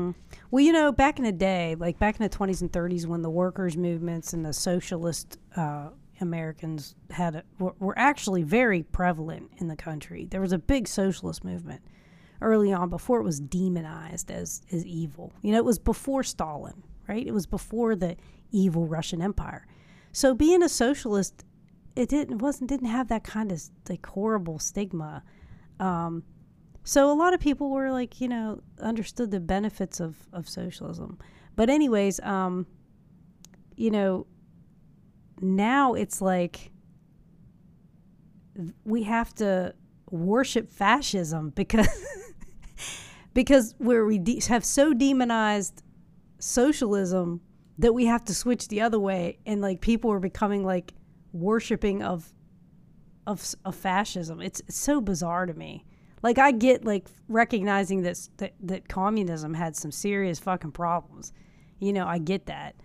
Well, you know, back in the day, like back in the 20s and 30s, when the workers' movements and the socialist uh, Americans had a, were, were actually very prevalent in the country. There was a big socialist movement early on before it was demonized as as evil. You know, it was before Stalin, right? It was before the evil Russian Empire. So being a socialist, it didn't wasn't didn't have that kind of like horrible stigma. Um, so a lot of people were like, you know, understood the benefits of, of socialism. But anyways, um, you know, now it's like we have to worship fascism because [LAUGHS] because we're we de- have so demonized socialism that we have to switch the other way and like people are becoming like worshiping of of, of fascism. It's, it's so bizarre to me. Like I get like recognizing that, that that communism had some serious fucking problems. You know, I get that.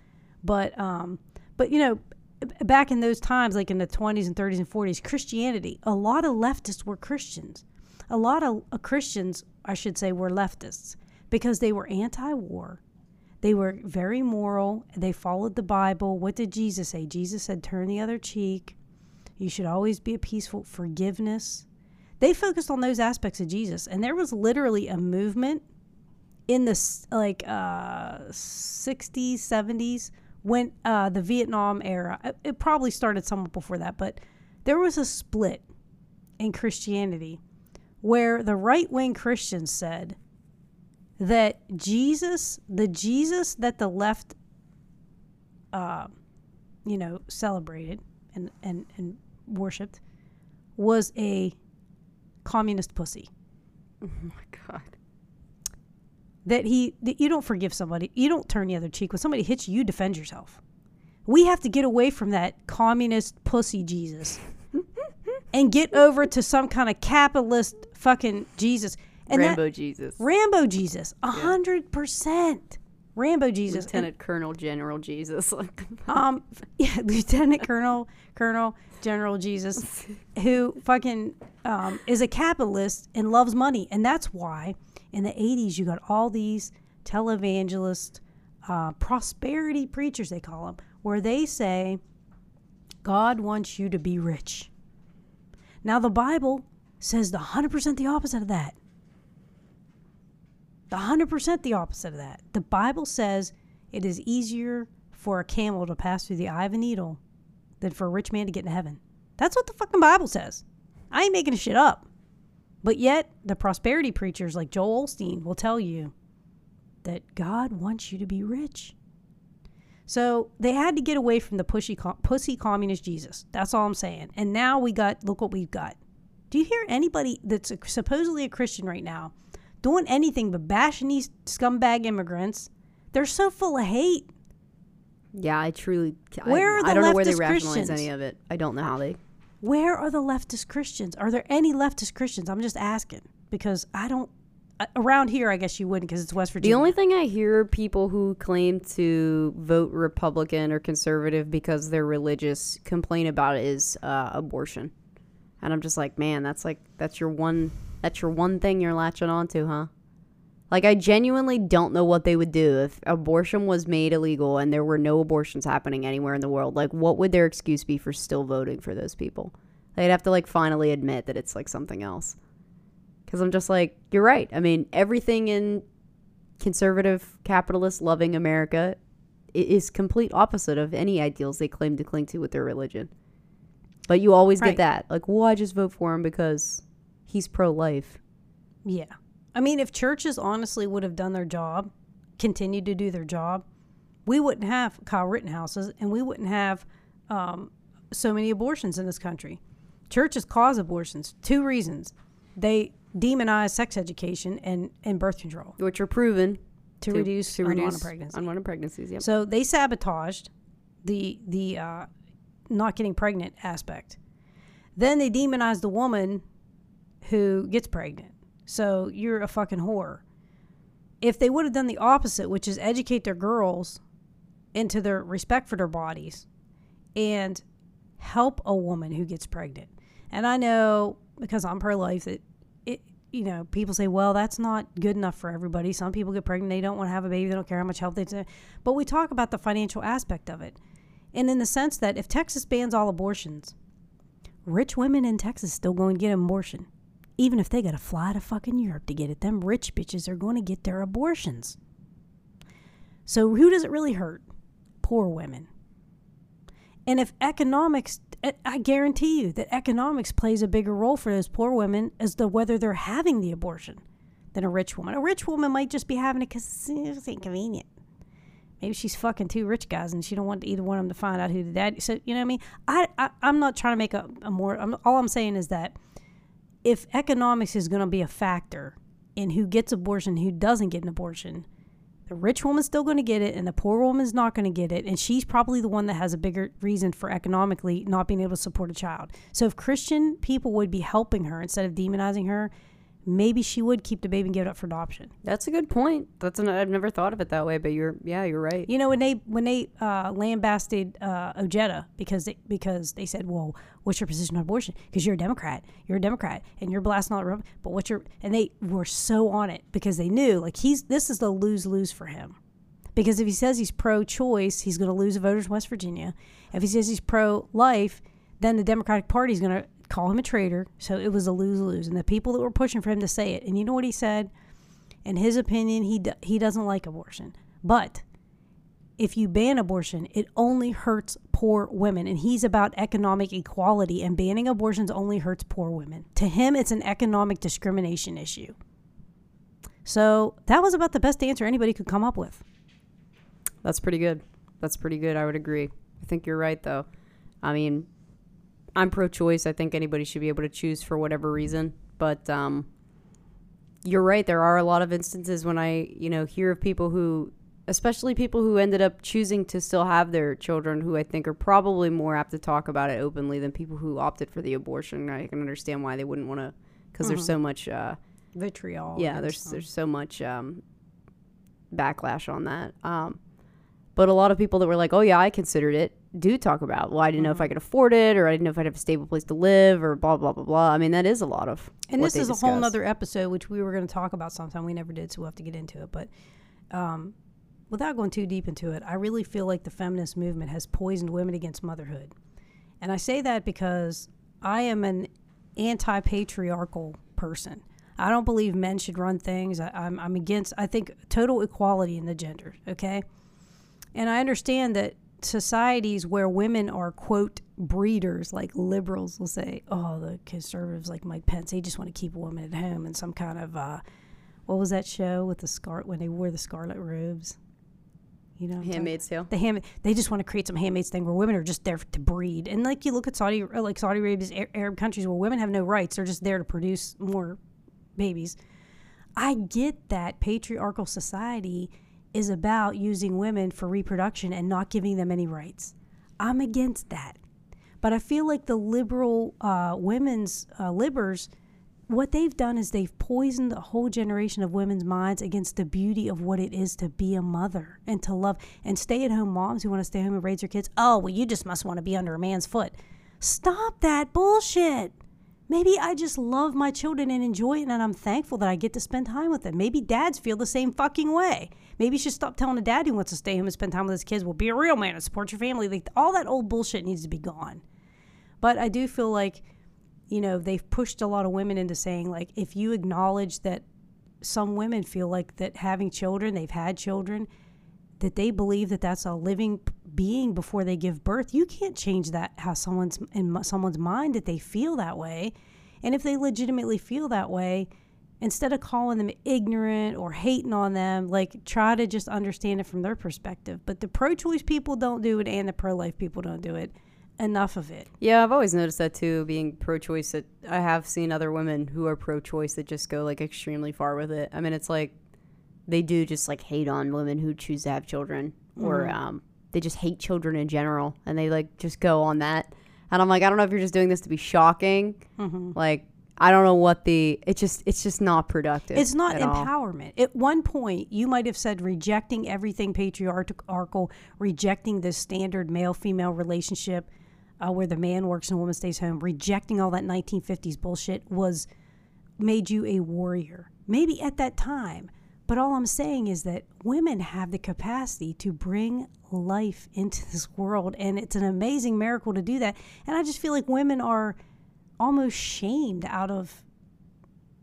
But um but you know, back in those times like in the 20s and 30s and 40s, Christianity, a lot of leftists were Christians. A lot of uh, Christians, I should say, were leftists because they were anti-war. They were very moral. They followed the Bible. What did Jesus say? Jesus said, "Turn the other cheek." You should always be a peaceful forgiveness. They focused on those aspects of Jesus, and there was literally a movement in the like uh, 60s, 70s when uh, the Vietnam era. It, probably started somewhat before that, but there was a split in Christianity where the right wing Christians said that Jesus, the Jesus that the left, uh, you know, celebrated and, and, and worshipped was a communist pussy. Oh my god. That he, that you don't forgive somebody, you don't turn the other cheek. When somebody hits you, you defend yourself. We have to get away from that communist pussy Jesus [LAUGHS] and get over to some kind of capitalist fucking Jesus. And that- Rambo Jesus. Rambo Jesus, a hundred percent. Rambo Jesus. And, Lieutenant Colonel General Jesus. [LAUGHS] um, yeah, [LAUGHS] Lieutenant Colonel, Colonel General Jesus, who fucking um, is a capitalist and loves money, and that's why in the '80s you got all these televangelists, uh, prosperity preachers they call them, where they say, God wants you to be rich. Now the Bible says the hundred percent the opposite of that. The 100% the opposite of that. The Bible says it is easier for a camel to pass through the eye of a needle than for a rich man to get into heaven. That's what the fucking Bible says. I ain't making a shit up. But yet, the prosperity preachers like Joel Osteen will tell you that God wants you to be rich. So they had to get away from the pushy, pussy communist Jesus. That's all I'm saying. And now we got, look what we've got. Do you hear anybody that's a, supposedly a Christian right now doing anything but bashing these scumbag immigrants? They're so full of hate. yeah, I truly. I- Where are I the don't know where they leftist rationalize Christians? any of it. I don't know how they. Where are the leftist Christians? Are there any leftist Christians? I'm just asking because I don't. Uh, around here, I guess you wouldn't because it's West Virginia. The only thing I hear people who claim to vote Republican or conservative because they're religious complain about is uh, abortion, and I'm just like, man, that's like that's your one That's your one thing you're latching onto, huh? Like, I genuinely don't know what they would do if abortion was made illegal and there were no abortions happening anywhere in the world. Like, what would their excuse be for still voting for those people? They'd have to, like, finally admit that it's, like, something else. Because I'm just like, you're right. I mean, everything in conservative, capitalist, loving America is complete opposite of any ideals they claim to cling to with their religion. But you always Right. get that. Like, well, I just vote for him because he's pro life. Yeah. I mean, if churches honestly would have done their job, continued to do their job, we wouldn't have Kyle Rittenhouses and we wouldn't have um, so many abortions in this country. Churches cause abortions. Two reasons. They demonize sex education and, and birth control Which are proven to, reduce to unwanted reduce pregnancy. unwanted pregnancies. Yep. So they sabotaged the the uh, not getting pregnant aspect. Then they demonize the woman who gets pregnant. So you're a fucking whore. If they would have done the opposite, which is educate their girls into their respect for their bodies and help a woman who gets pregnant. And I know because I'm pro life that it you know, people say, well, that's not good enough for everybody. Some people get pregnant, they don't want to have a baby, they don't care how much help they do. But we talk about the financial aspect of it. And in the sense that if Texas bans all abortions, rich women in Texas still going to get an abortion. Even if they got to fly to fucking Europe to get it, them rich bitches are going to get their abortions. So who does it really hurt? Poor women. And if economics, I- I guarantee you that economics plays a bigger role for those poor women as to whether they're having the abortion than a rich woman. A rich woman might just be having it because eh, it's inconvenient. Maybe she's fucking two rich guys and she don't want either one of them to find out who the dad. So you know what I mean? I, I I'm not trying to make a, a more. I'm, all I'm saying is that if economics is going to be a factor in who gets abortion, who doesn't get an abortion, the rich woman's still going to get it, and the poor woman's not going to get it, and she's probably the one that has a bigger reason for economically not being able to support a child. So if Christian people would be helping her instead of demonizing her, maybe she would keep the baby and give it up for adoption. That's a good point. That's an, I've never thought of it that way, but you're yeah, you're right. You know when they when they uh, lambasted uh, Ojeda because they because they said, "Well, what's your position on abortion? Because you're a Democrat, you're a Democrat, and you're blasting all the Republic- But what's your?" And they were so on it because they knew like he's this is the lose lose for him. Because if he says he's pro-choice, he's going to lose voters in West Virginia. If he says he's pro-life, then the Democratic Party is going to call him a traitor. So it was a lose lose, and the people that were pushing for him to say it, and you know what he said? In his opinion, he do, he doesn't like abortion, but if you ban abortion, it only hurts poor women. And he's about economic equality, and banning abortions only hurts poor women. To him, it's an economic discrimination issue. So that was about the best answer anybody could come up with. That's pretty good. That's pretty good. I would agree. I think you're right, though. I mean, I'm pro-choice. I think anybody should be able to choose for whatever reason. But um, you're right. There are a lot of instances when I, you know, hear of people who, especially people who ended up choosing to still have their children, who I think are probably more apt to talk about it openly than people who opted for the abortion. I can understand why they wouldn't want to, because there's so much. Uh, Vitriol. yeah there's there's so much um, backlash on that um, but a lot of people that were like oh yeah i considered it do talk about well i didn't know if i could afford it or i didn't know if i'd have a stable place to live or blah blah blah blah i mean that is a lot of And this is a whole discuss. nother episode, which we were going to talk about sometime. We never did, so we'll have to get into it. But um, without going too deep into it, I really feel like the feminist movement has poisoned women against motherhood. And I say that because I am an anti patriarchal person. I don't believe men should run things. I, I'm, I'm against, I think, total equality in the gender, okay? And I understand that societies where women are, quote, breeders, like liberals will say, oh, the conservatives like Mike Pence, they just want to keep a woman at home in some kind of, uh, what was that show with the scar when they wore the scarlet robes? You know, handmaid's tale the hand they just want to create some handmaid's thing where women are just there to breed and like you look at saudi like saudi arabia's arab countries where women have no rights they're just there to produce more babies i get that patriarchal society is about using women for reproduction and not giving them any rights i'm against that but i feel like the liberal uh, women's uh, libers what they've done is they've poisoned a whole generation of women's minds against the beauty of what it is to be a mother and to love and stay at home moms who want to stay home and raise their kids. Oh, well, you just must want to be under a man's foot. Stop that bullshit. Maybe I just love my children and enjoy it, and I'm thankful that I get to spend time with them. Maybe dads feel the same fucking way. Maybe you should stop telling a dad who wants to stay home and spend time with his kids. Well, be a real man and support your family. Like all that old bullshit needs to be gone. But I do feel like, you know, they've pushed a lot of women into saying like, if you acknowledge that some women feel like that having children, they've had children, that they believe that that's a living being before they give birth. You can't change that how someone's in someone's mind that they feel that way. And if they legitimately feel that way, instead of calling them ignorant or hating on them, like try to just understand it from their perspective. But the pro choice people don't do it and the pro life people don't do it. Enough of it. Yeah, I've always noticed that too, being pro choice that I have seen other women who are pro choice that just go like extremely far with it. I mean it's like they do just like hate on women who choose to have children or Mm-hmm. um they just hate children in general and they like just go on that. And I'm like, I don't know if you're just doing this to be shocking. Mm-hmm. Like I don't know what the it just it's just not productive. It's not at all. empowerment. At one point, you might have said rejecting everything patriarchal, rejecting this standard male female relationship uh, where the man works and the woman stays home, rejecting all that 1950s bullshit was made you a warrior. Maybe at that time. But all I'm saying is that women have the capacity to bring life into this world. And it's an amazing miracle to do that. And I just feel like women are almost shamed out of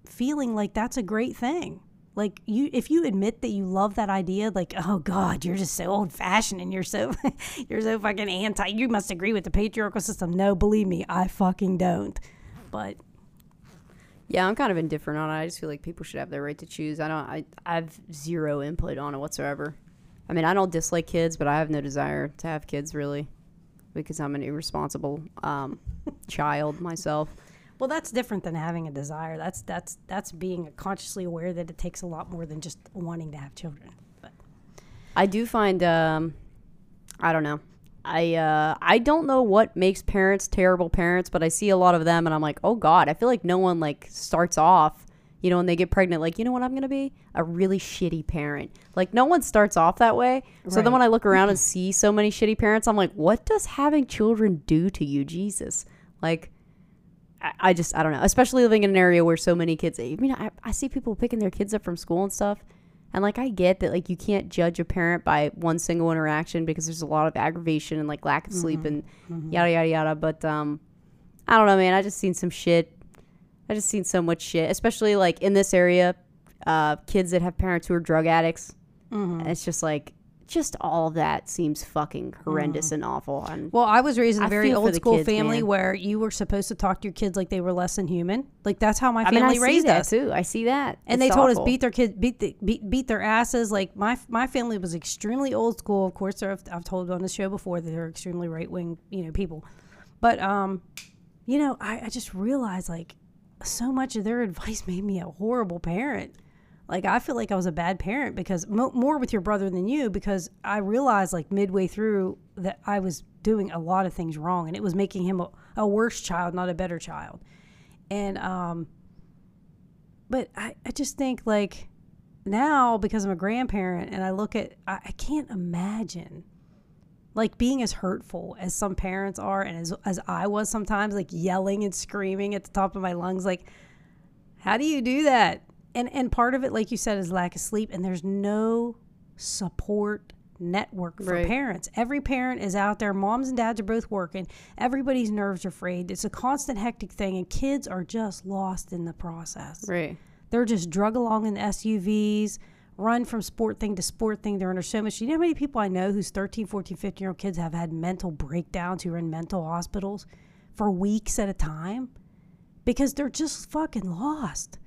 feeling like that's a great thing. Like you, if you admit that you love that idea, like oh god, you're just so old fashioned and you're so [LAUGHS] you're so fucking anti. You must agree with the patriarchal system. No, believe me, I fucking don't. But Yeah, I'm kind of indifferent on it. I just feel like people should have their right to choose. I don't. I, I have zero input on it whatsoever. I mean, I don't dislike kids, but I have no desire to have kids really, because I'm an irresponsible um, [LAUGHS] child myself. well, that's different than having a desire. That's that's that's being consciously aware that it takes a lot more than just wanting to have children. But I do find. Um, I don't know. I uh, I don't know what makes parents terrible parents, but I see a lot of them, and I'm like, oh god, I feel like no one like starts off, you know, when they get pregnant, like, you know what I'm gonna be? A really shitty parent. Like, no one starts off that way. So then when I look around and [LAUGHS] see so many shitty parents, I'm like, what does having children do to you, Jesus? Like, I, I just I don't know. Especially living in an area where so many kids. I mean, I, I see people picking their kids up from school and stuff, and like I get that like you can't judge a parent by one single interaction because there's a lot of aggravation and like lack of sleep and yada yada yada. But um, I don't know, man. I just seen some shit. I just seen so much shit, especially like in this area, uh, kids that have parents who are drug addicts. And it's just like, just all of that seems fucking horrendous and awful. And Well, I was raised in a very old school kids, family man. where you were supposed to talk to your kids like they were less than human. Like that's how my I family mean, I see raised that us. too. I see that, And It's they told awful. us beat their kids, beat, the, beat beat their asses. Like my my family was extremely old school. Of course, I've, I've told on the show before that they're extremely right wing, you know, people. But um, you know, I, I just realized like so much of their advice made me a horrible parent. Like I feel like I was a bad parent because mo- more with your brother than you because I realized like midway through that I was doing a lot of things wrong and it was making him a, a worse child, not a better child. And um, but I, I just think like now because I'm a grandparent and I look at I, I can't imagine like being as hurtful as some parents are and as as I was sometimes like yelling and screaming at the top of my lungs like how do you do that and and part of it like you said is lack of sleep and there's no support network for Right. parents every parent is out there moms and dads are both working everybody's nerves are frayed it's a constant hectic thing and kids are just lost in the process Right. they're just drug along in SUVs, run from sport thing to sport thing. They're under so much. You know how many people I know whose 13, 14, 15 year old kids have had mental breakdowns who are in mental hospitals for weeks at a time? Because they're just fucking lost.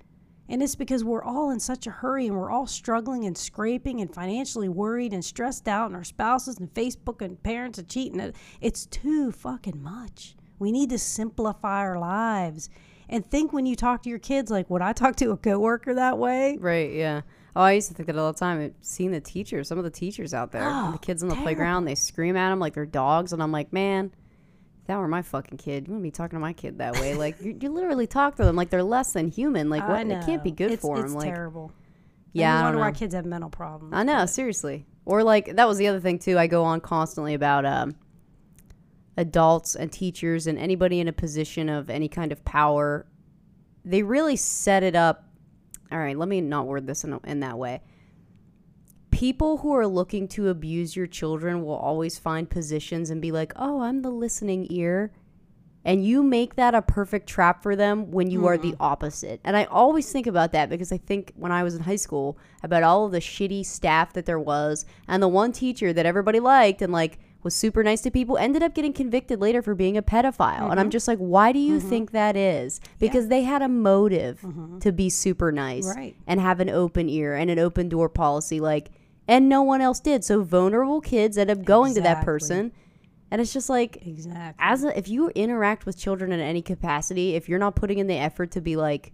And it's because we're all in such a hurry and we're all struggling and scraping and financially worried and stressed out, and our spouses and Facebook and parents are cheating. It's too fucking much. We need to simplify our lives. And think when you talk to your kids, like, would I talk to a coworker that way? Right. Yeah. Oh, I used to think that all the time. I've seen the teachers, some of the teachers out there, and the Oh, kids on the playground, they scream at them like they're dogs, and I'm like, man, if that were my fucking kid, you wouldn't be talking to my kid that way. like you, you literally talk to them like they're less than human. Like what? It can't be good it's, for it's them. Like terrible. yeah, And I wonder why know. kids have mental problems. I know, seriously. Or like that was the other thing too. I go on constantly about um adults and teachers and anybody in a position of any kind of power, they really set it up. All right, let me not word this in, in that way. People who are looking to abuse your children will always find positions and be like, oh, I'm the listening ear. And you make that a perfect trap for them when you are the mm-hmm. opposite. And I always think about that because I think when I was in high school about all of the shitty staff that there was and the one teacher that everybody liked and like was super nice to people ended up getting convicted later for being a pedophile. And I'm mm-hmm. just like, why do you mm-hmm. think that is? Because they had a motive to be super nice Right. and have an open ear and an open door policy like and no one else did. So vulnerable kids end up going to that person. And it's just like Exactly. as a, if you interact with children in any capacity, if you're not putting in the effort to be like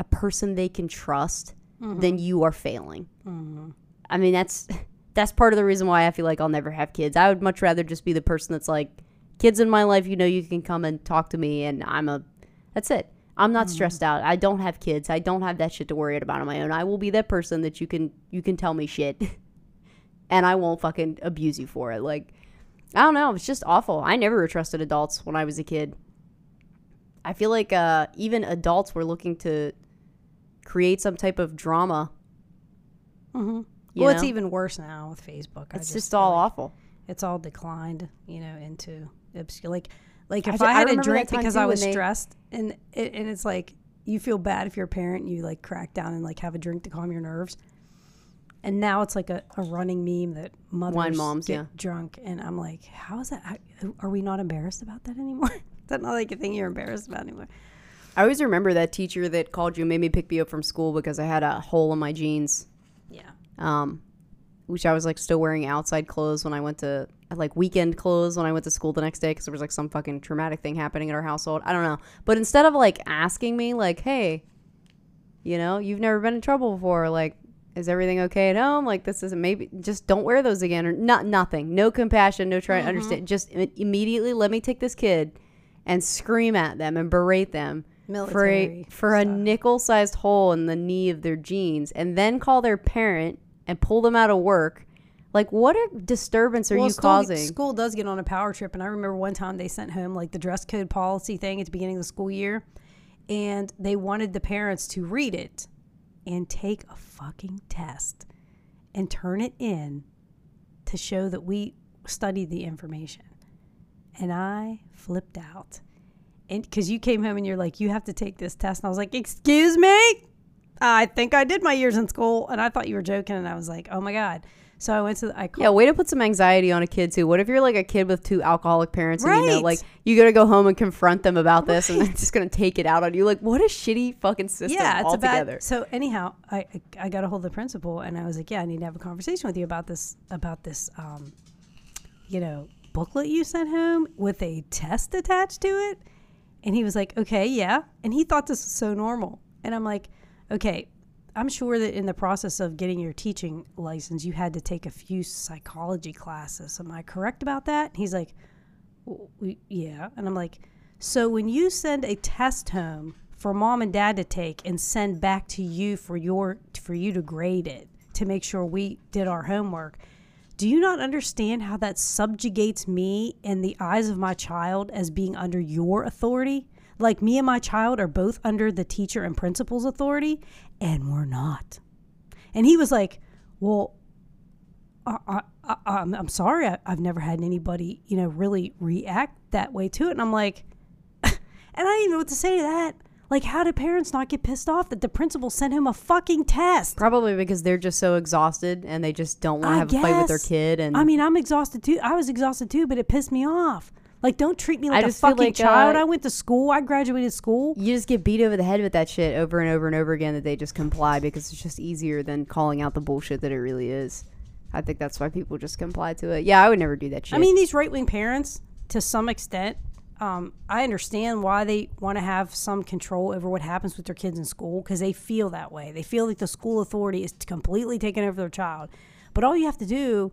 a person they can trust, mm-hmm. then you are failing. Mm-hmm. I mean, that's [LAUGHS] that's part of the reason why I feel like I'll never have kids. I would much rather just be the person that's like, kids in my life, you know, you can come and talk to me, and I'm a, that's it. I'm not stressed out. I don't have kids. I don't have that shit to worry about on my own. I will be that person that you can you can tell me shit, [LAUGHS] and I won't fucking abuse you for it. Like, I don't know. It's just awful. I never trusted adults when I was a kid. I feel like uh, even adults were looking to create some type of drama. you Well, it's even worse now with Facebook. I It's just just all like awful. It's all declined, you know, into obscure. Like, like if I, I had a drink because I was they- stressed, and it, and it's like you feel bad if you're a parent, and you like crack down and like have a drink to calm your nerves. And now it's like a, a running meme that mothers Wine moms, get yeah. drunk, and I'm like, how is that? Are we not embarrassed about that anymore? [LAUGHS] is that not like a thing you're embarrassed about anymore? I always remember that teacher that called you and made me pick me up from school because I had a hole in my jeans. Yeah. Um, which I was like still wearing outside clothes when I went to like weekend clothes when I went to school the next day because there was like some fucking traumatic thing happening in our household. I don't know. But instead of like asking me like, "Hey, you know, you've never been in trouble before, like is everything okay at home? Like this isn't maybe just don't wear those again or not nothing. No compassion, no trying to mm-hmm. understand. Just im- immediately let me take this kid and scream at them and berate them for a Military for a nickel sized hole in the knee of their jeans and then call their parent and pull them out of work. Like what a disturbance are you school, causing? School does get on a power trip, and I remember one time they sent home like the dress code policy thing at the beginning of the school year, and they wanted the parents to read it and take a fucking test and turn it in to show that we studied the information. And I flipped out. And because you came home and you're like, you have to take this test. And I was like, excuse me? I think I did my years in school. And I thought you were joking. And I was like, oh my God. So I went to, the, I called. Yeah, way to put some anxiety on a kid too. What if you're like a kid with two alcoholic parents and you know, Right. like you gotta go home and confront them about this and they're just gonna take it out on you? Like, what a shitty fucking system yeah, it's altogether. about. So anyhow, I I- I got a hold of the principal and I was like, yeah, I need to have a conversation with you about this about this, um, you know, booklet you sent home with a test attached to it. And he was like, okay, yeah. And he thought this was so normal. And I'm like, okay, I'm sure that in the process of getting your teaching license, you had to take a few psychology classes. Am I correct about that? He's like, "W- we, yeah. And I'm like, so when you send a test home for mom and dad to take and send back to you for your for you to grade it to make sure we did our homework, do you not understand how that subjugates me in the eyes of my child as being under your authority? Like me and my child are both under the teacher and principal's authority, and we're not. And he was like, "Well, I, I, I, I'm, I'm sorry. I, I've never had anybody, you know, really react that way to it." And I'm like, [LAUGHS] and I didn't even know what to say to that. Like, how do parents not get pissed off that the principal sent him a fucking test? Probably because they're just so exhausted and they just don't want to have a fight with their kid and I mean, I'm exhausted too. I was exhausted too, but it pissed me off. Like, don't treat me like a just fucking like, child. uh, I went to school. I graduated school. you just get beat over the head with that shit over and over and over again that they just comply because it's just easier than calling out the bullshit that it really is. I think that's why people just comply to it. Yeah, I would never do that shit. I mean, these right wing parents, to some extent, um, I understand why they want to have some control over what happens with their kids in school because they feel that way. They feel like the school authority is completely taking over their child. But all you have to do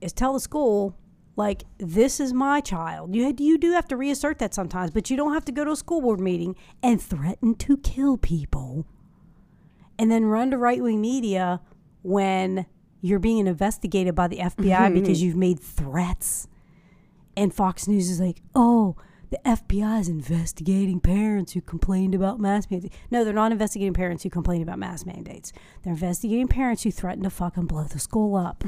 is tell the school, like, this is my child. You, you do have to reassert that sometimes, but you don't have to go to a school board meeting and threaten to kill people and then run to right wing media when you're being investigated by the FBI mm-hmm. because you've made threats And Fox News is like, oh, the FBI is investigating parents who complained about mask mandates. No, they're not investigating parents who complained about mask mandates. They're investigating parents who threatened to fucking blow the school up.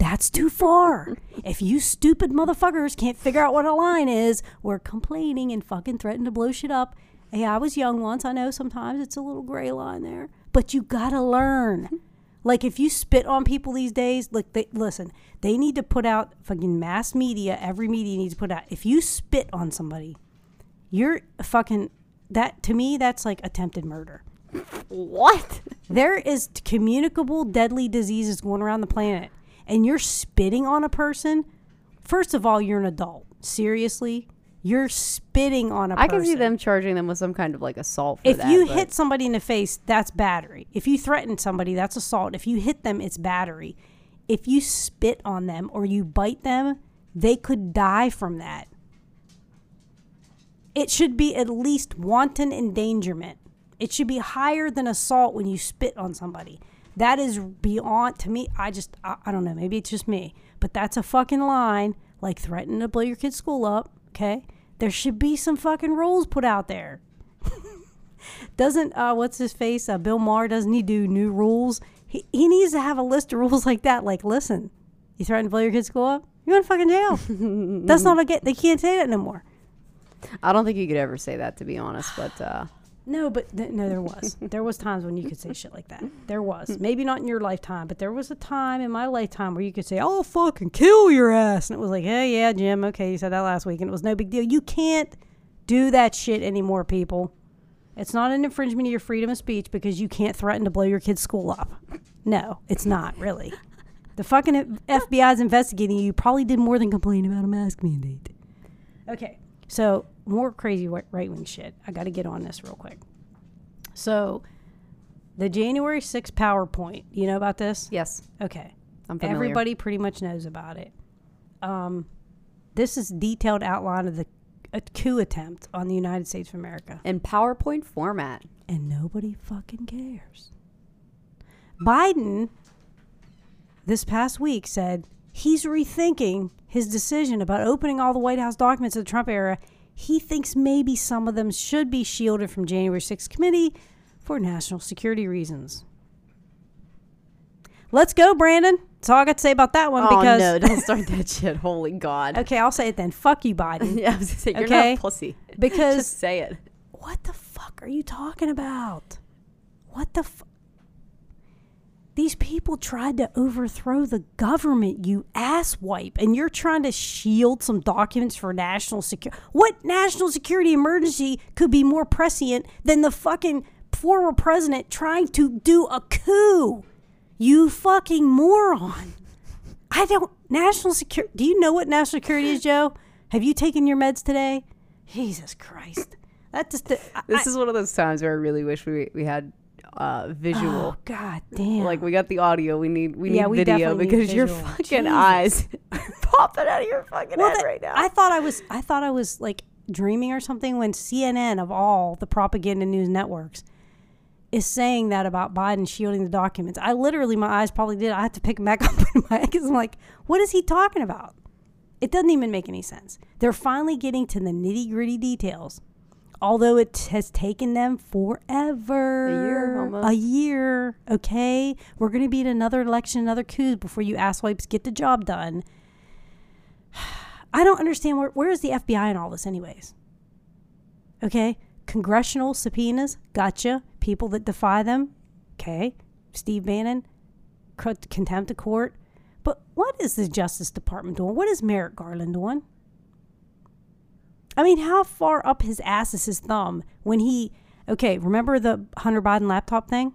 That's too far. if you stupid motherfuckers can't figure out what a line is, we're complaining and fucking threatening to blow shit up. Hey, I was young once. I know sometimes it's a little gray line there, but you gotta learn. [LAUGHS] Like if you spit on people these days, like they listen, they need to put out fucking mass media. Every media needs to put out. If you spit on somebody, you're fucking that. To me, that's like attempted murder. What? There is communicable deadly diseases going around the planet, and you're spitting on a person. First of all, you're an adult. Seriously, you're spitting on a I person. can see them charging them with some kind of like assault for If that. you but- hit somebody in the face, that's battery. If you threaten somebody, that's assault. If you hit them, it's battery. If you spit on them or you bite them, they could die from that. It should be at least wanton endangerment. It should be higher than assault when you spit on somebody. That is beyond, to me, I just, I, I don't know, maybe it's just me, but that's a fucking line like threatening to blow your kid's school up, okay? There should be some fucking rules put out there. [LAUGHS] Doesn't uh, what's his face? Uh, Bill Maher doesn't he do new rules? He he needs to have a list of rules [LAUGHS] like that. Like, listen, you threaten to blow your kid's school up, you're in fucking jail. [LAUGHS] That's not a get. They can't say that no more. I don't think you could ever say that to be honest, but uh, No, but th- no, there was. [LAUGHS] there was times when you could say shit like that. There was. Hmm. Maybe not in your lifetime, but there was a time in my lifetime where you could say, "I'll fucking kill your ass," and it was like, "Hey, yeah, Jim, okay, you said that last week, and it was no big deal." You can't do that shit anymore, people. It's not an infringement of your freedom of speech because you can't threaten to blow your kid's school up. No, it's not really. The fucking FBI is investigating you. You Probably did more than complain about a mask mandate. Okay, so more crazy right wing shit. I got to get on this real quick. So, the January 6th PowerPoint, you know about this? yes, Okay. I'm familiar. Everybody pretty much knows about it. Um, this is detailed outline of the a coup attempt on the United States of America, in PowerPoint format. and nobody fucking cares. Biden this past week said he's rethinking his decision about opening all the White House documents of the Trump era. He thinks maybe some of them should be shielded from January 6th committee for national security reasons. Let's go, Brandon. That's all I got to say about that one oh because no! Don't [LAUGHS] start that shit. Holy God! Okay, I'll say it then. Fuck you, Biden. [LAUGHS] yeah, I was gonna say, you're Okay. not a pussy. [LAUGHS] Because Just say it. what the fuck are you talking about? What the fu- These people tried to overthrow the government, you asswipe, and you're trying to shield some documents for national security. What national security emergency could be more prescient than the fucking former president trying to do a coup? You fucking moron. I don't national security. Do you know what national security is, Joe? Have you taken your meds today? Jesus Christ. That just I- This is one of those times where I really wish we we had uh, visual. Oh God damn! Like we got the audio, we need we need Yeah, we video because your fucking eyes [LAUGHS] are popping out of your fucking Well, head that- right now. I thought I was I thought I was like dreaming or something when CNN of all the propaganda news networks is saying that about Biden shielding the documents. I literally my eyes probably did. I had to pick them back [LAUGHS] up in my because I'm like, what is he talking about? It doesn't even make any sense. They're finally getting to the nitty gritty details. Although it has taken them forever. A year, almost. A year. Okay. We're going to be in another election, another coup before you asswipes get the job done. [SIGHS] I don't understand where where is the FBI in all this, anyways? Okay, congressional subpoenas, gotcha. People that defy them, okay. Steve Bannon, contempt of court. But what is the Justice Department doing? What is Merrick Garland doing? I mean, how far up his ass is his thumb when he? Okay, remember the Hunter Biden laptop thing?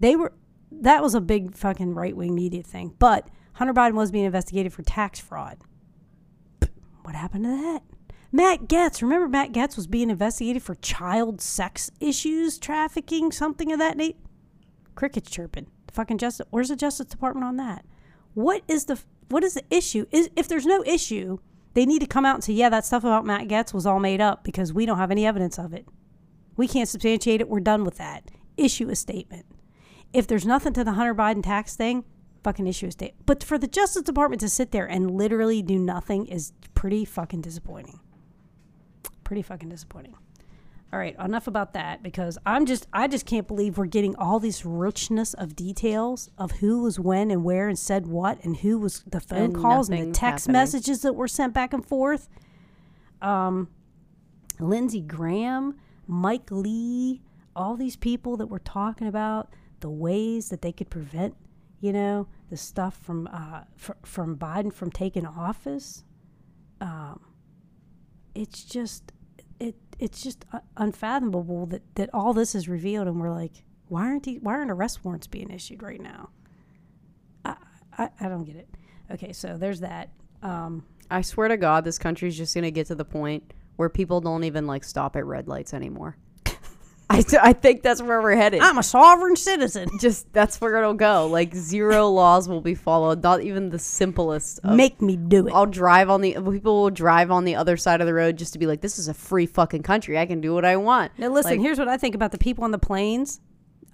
They were that was a big fucking right wing media thing, but Hunter Biden was being investigated for tax fraud. What happened to that? Matt Gaetz, remember Matt Gaetz was being investigated for child sex issues, trafficking, something of that nature. Crickets chirping. The fucking justice. Where's the Justice Department on that? What is the what is the issue? Is if there's no issue, they need to come out and say, yeah, that stuff about Matt Gaetz was all made up because we don't have any evidence of it. We can't substantiate it. We're done with that. Issue a statement. If there's nothing to the Hunter Biden tax thing, fucking issue a state. But for the Justice Department to sit there and literally do nothing is pretty fucking disappointing. Pretty fucking disappointing. All right, enough about that because I'm just I just can't believe we're getting all this richness of details of who was when and where and said what and who was the phone And calls and the text happening. messages that were sent back and forth. Um Lindsey Graham, Mike Lee, all these people that were talking about the ways that they could prevent, you know, the stuff from uh, fr- from Biden from taking office. Um, it's just it's just unfathomable that that all this is revealed, and we're like, why aren't the, why aren't arrest warrants being issued right now? I, I I don't get it. Okay, so there's that. Um, I swear to God, this country's just gonna get to the point where people don't even like stop at red lights anymore. I, I think that's where we're headed. I'm a sovereign citizen. [LAUGHS] just that's where it'll go. Like zero laws will be followed. Not even the simplest. Of, Make me do it. I'll drive on the people will drive on the other side of the road just to be like, this is a free fucking country. I can do what I want. Now, listen, Like- here's what I think about the people on the planes.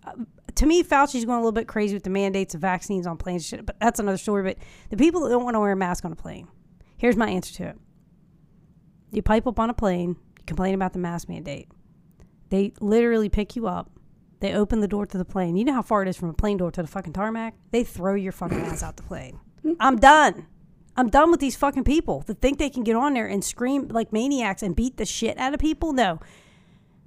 Uh, to me, Fauci's going a little bit crazy with the mandates of vaccines on planes, shit, but that's another story. But the people that don't want to wear a mask on a plane, here's my answer to it. You pipe up on a plane, you complain about the mask mandate. They literally pick you up. They open the door to the plane. You know how far it is from a plane door to the fucking tarmac? They throw your fucking ass out the plane. I'm done. I'm done with these fucking people that think they can get on there and scream like maniacs and beat the shit out of people. No,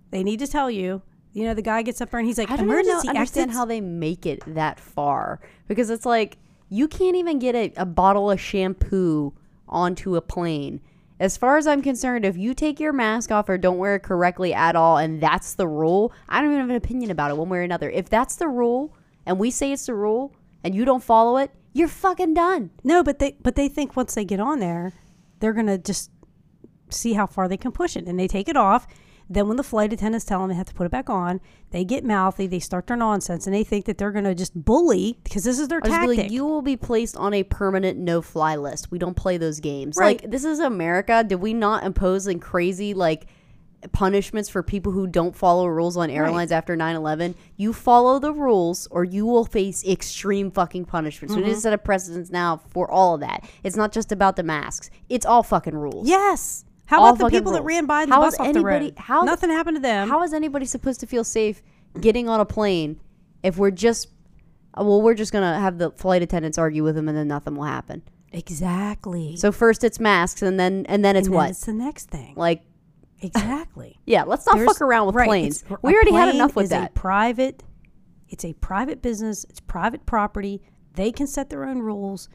they need to tell you. You know, the guy gets up there and he's like, I don't even know, understand exits. how they make it that far because it's like you can't even get a, a bottle of shampoo onto a plane. As far as I'm concerned, if you take your mask off or don't wear it correctly at all, and that's the rule, I don't even have an opinion about it one way or another. If that's the rule, and we say it's the rule, and you don't follow it, you're fucking done. no, but they but they think once they get on there, they're gonna just see how far they can push it, and they take it off. Then when the flight attendants tell them they have to put it back on, they get mouthy, they start their nonsense, and they think that they're gonna just bully because this is their I tactic. like, you will be placed on a permanent no-fly list. We don't play those games. Right. Like this is America. Did we not impose like crazy like punishments for people who don't follow rules on airlines after 9-11 you follow the rules or you will face extreme fucking punishments we Mm-hmm. need to set a precedence now for all of that it's not just about the masks it's all fucking rules yes. How about the people that ran by the How bus off the anybody- road? how- Nothing happened to them. how is anybody supposed to feel safe getting on a plane if we're just well we're just gonna have the flight attendants argue with them and then nothing will happen exactly. So first it's masks, and then and then it's and then what? It's the next thing. like exactly. [LAUGHS] yeah, let's not There's- fuck around with right, planes. We already had enough with that. A private, it's a private business. It's private property. They can set their own rules,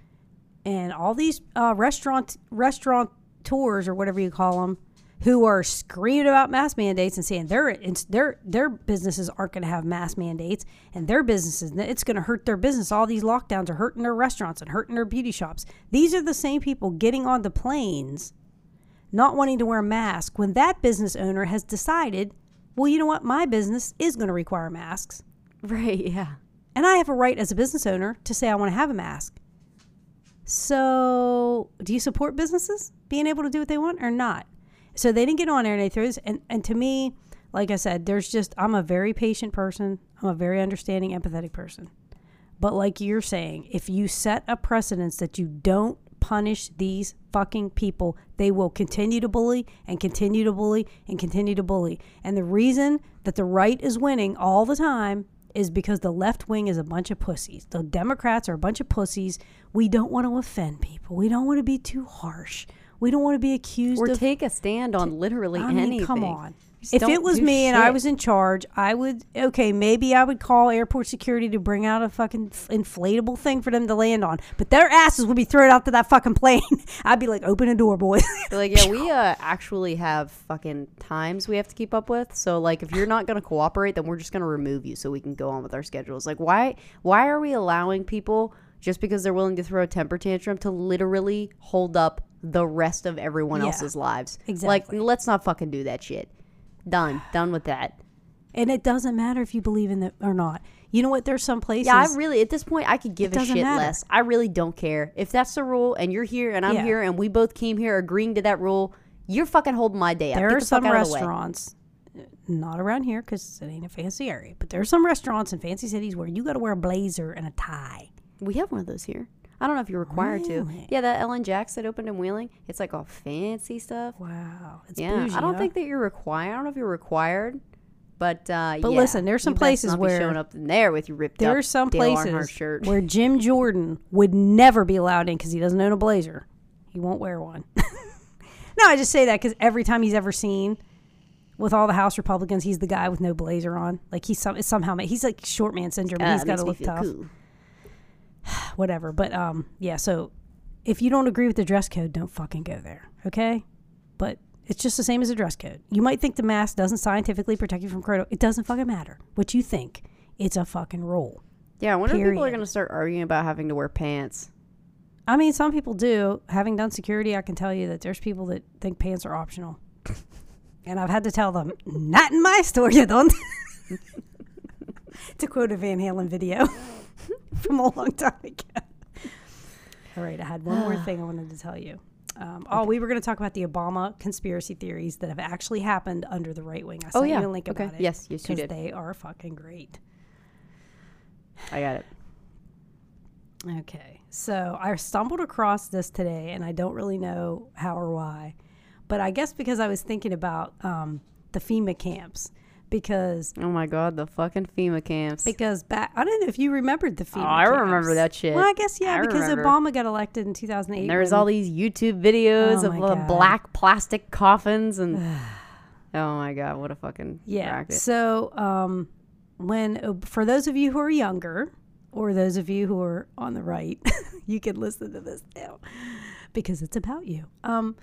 and all these uh, restaurant restaurant tours or whatever you call them, who are screaming about mask mandates and saying their their their businesses aren't going to have mask mandates, and their businesses it's going to hurt their business. All these lockdowns are hurting their restaurants and hurting their beauty shops. These are the same people getting on the planes not wanting to wear a mask when that business owner has decided, well, you know what, my business is going to require masks. right? Yeah. And I have a right as a business owner to say I want to have a mask. So, do you support businesses being able to do what they want or not? So they didn't get on there and they threw this. And, and to me, like I said, there's just, I'm a very patient person. I'm a very understanding, empathetic person. But like you're saying, if you set a precedence that you don't punish these fucking people, they will continue to bully and continue to bully and continue to bully. And the reason that the right is winning all the time is because the left wing is a bunch of pussies. The Democrats are a bunch of pussies. We don't want to offend people. We don't want to be too harsh. We don't want to be accused Or of take a stand on literally I mean, anything. come on. Just If it was me and I was in charge, I would okay, maybe I would call airport security to bring out a fucking inflatable thing for them to land on. But their asses would be thrown out to that fucking plane. [LAUGHS] I'd be like, open a door, boys. [LAUGHS] Like, yeah, we uh, actually have fucking times we have to keep up with. So like, if you're not gonna cooperate, then we're just gonna remove you so we can go on with our schedules. Like, why? Why are we allowing people just because they're willing to throw a temper tantrum to literally hold up the rest of everyone Yeah, else's lives? exactly. Like, let's not fucking do that shit. Done. [SIGHS] Done with that. and it doesn't matter if you believe in it or not. You know what? There's some places. Yeah, I really at this point I could give a shit matter. less. I really don't care. If that's the rule and you're here and I'm Yeah. here and we both came here agreeing to that rule, you're fucking holding my day up. there Get are the some fuck out of the way. restaurants, uh, not around here because it ain't a fancy area, but there are some restaurants in fancy cities where you got to wear a blazer and a tie. We have one of those here. I don't know if you're required to. Yeah, that Ellen Jacks that opened in Wheeling. It's like all fancy stuff. Wow. It's yeah, bougie, I don't huh? think that you're required. I don't know if you're required, but uh, But yeah, listen, there's some places where- showing up in there with your ripped there up are some Dale places where Jim Jordan would never be allowed in because he doesn't own a blazer. He won't wear one. [LAUGHS] no, I just say that because every time he's ever seen with all the House Republicans, he's the guy with no blazer on. Like he's some, somehow he's like short man syndrome. Ah, he's got to look tough. cool. [SIGHS] Whatever. But um, yeah. So if you don't agree with the dress code, don't fucking go there. Okay. But it's just the same as a dress code. You might think the mask doesn't scientifically protect you from corona. It doesn't fucking matter what you think. It's a fucking rule. Yeah, I wonder if people are going to start arguing about having to wear pants. I mean, some people do. Having done security, I can tell you that there's people that think pants are optional. [LAUGHS] and I've had to tell them, not in my store, you don't. [LAUGHS] to quote a Van Halen video [LAUGHS] [LAUGHS] from a long time ago. All right, I had one more [SIGHS] thing I wanted to tell you. Um, oh, we were going to talk about the Obama conspiracy theories that have actually happened under the right wing. I sent Oh, yeah. you a link Okay. about it. Yes, yes, you because did. they are fucking great. I got it. Okay. So I stumbled across this today and I don't really know how or why. But I guess because I was thinking about um, the FEMA camps because Oh my god, the fucking FEMA camps. because back I don't know if you remembered the FEMA Oh, I remember that shit. Well, I guess yeah, I because remember. Obama got elected in 2008. And there was all these YouTube videos Oh of uh, black plastic coffins and [SIGHS] oh my god, what a fucking Yeah. racket. So, um, when for those of you who are younger, or those of you who are on the right, [LAUGHS] you can listen to this now because it's about you. Um,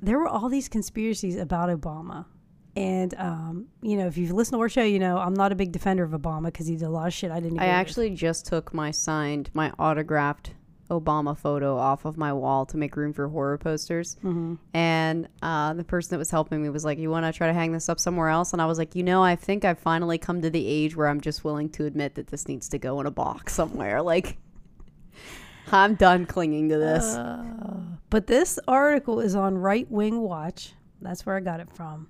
there were all these conspiracies about Obama. And, um, you know, if you've listened to our show, you know, I'm not a big defender of Obama because he did a lot of shit I didn't I with. actually just took my signed, my autographed Obama photo off of my wall to make room for horror posters. Mm-hmm. And uh, the person that was helping me was like, You want to try to hang this up somewhere else? And I was like, You know, I think I've finally come to the age where I'm just willing to admit that this needs to go in a box somewhere. [LAUGHS] Like, I'm done clinging to this. Uh, but this article is on Right Wing Watch. That's where I got it from.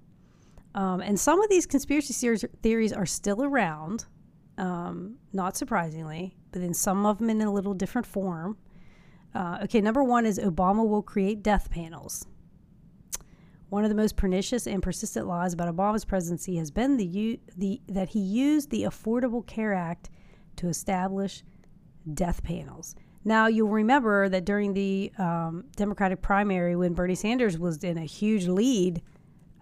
Um, and some of these conspiracy theories, are still around, um, not surprisingly, but then some of them in a little different form. Uh, okay, number one is Obama will create death panels. One of the most pernicious and persistent lies about Obama's presidency has been the, the that he used the Affordable Care Act to establish death panels. Now, you'll remember that during the um, Democratic primary, when Bernie Sanders was in a huge lead,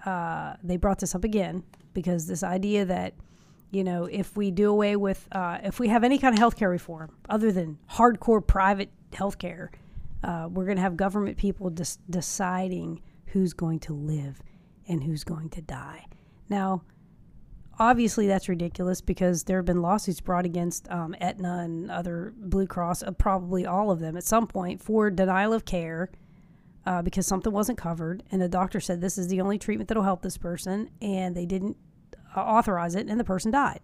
uh, they brought this up again because this idea that, you know, if we do away with, uh, if we have any kind of healthcare reform other than hardcore private healthcare, uh, we're going to have government people dis- deciding who's going to live and who's going to die. Now, obviously that's ridiculous because there have been lawsuits brought against um, Aetna and other Blue Cross, uh, probably all of them at some point, for denial of care uh, because something wasn't covered, and the doctor said this is the only treatment that'll help this person, and they didn't uh, authorize it, and the person died.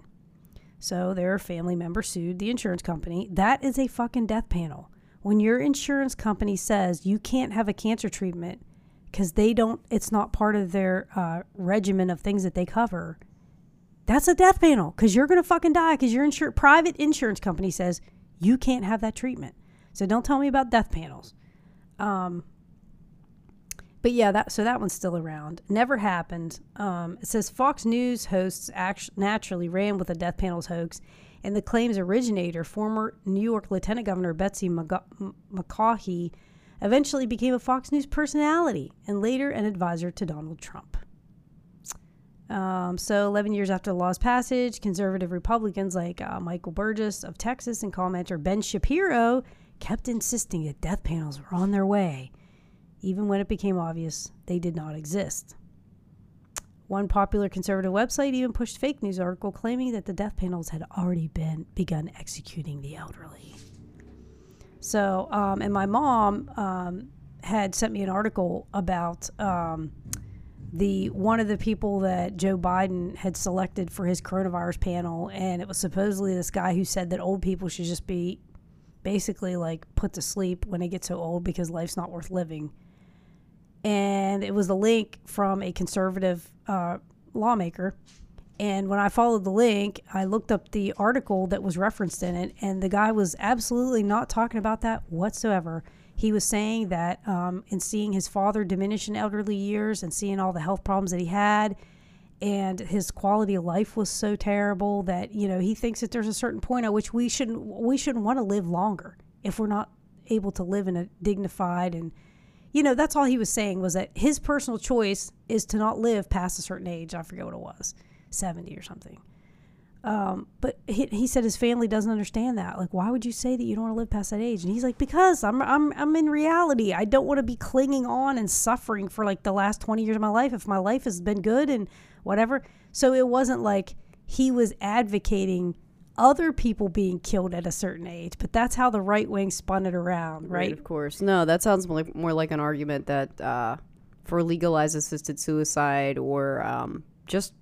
So their family member sued the insurance company. That is a fucking death panel. When your insurance company says you can't have a cancer treatment because they don't, it's not part of their uh, regimen of things that they cover. That's a death panel because you're gonna fucking die because your insur- private insurance company says you can't have that treatment. So don't tell me about death panels. Um, but yeah, that so that one's still around. Never happened. Um, it says Fox News hosts act- naturally ran with the death panels hoax, and the claim's originator, former New York Lieutenant Governor Betsy McCaughey, eventually became a Fox News personality and later an advisor to Donald Trump. Um, so, 11 years after the law's passage, conservative Republicans like uh, Michael Burgess of Texas and commenter Ben Shapiro kept insisting that death panels were on their way, even when it became obvious they did not exist. One popular conservative website even pushed fake news article claiming that the death panels had already been begun executing the elderly. So, um, and my mom um, had sent me an article about um, the one of the people that Joe Biden had selected for his coronavirus panel, and it was supposedly this guy who said that old people should just be basically like put to sleep when they get so old because life's not worth living. And it was a link from a conservative uh, lawmaker, And when I followed the link, I looked up the article that was referenced in it, and the guy was absolutely not talking about that whatsoever. He was saying that um, in seeing his father diminish in elderly years and seeing all the health problems that he had, and his quality of life was so terrible that you know he thinks that there's a certain point at which we shouldn't we shouldn't want to live longer if we're not able to live in a dignified and you know that's all he was saying was that his personal choice is to not live past a certain age. I forget what it was 70 or something. Um, but he, he said his family doesn't understand that. Like why would you say that you don't want to live past that age? And he's like because i'm i'm, I'm in reality. I don't want to be clinging on and suffering for like the last 20 years of my life if my life has been good and whatever. So it wasn't like he was advocating other people being killed at a certain age, but that's how the right wing spun it around, right? right of course. No, that sounds more like, more like an argument that uh, for legalized assisted suicide or um, just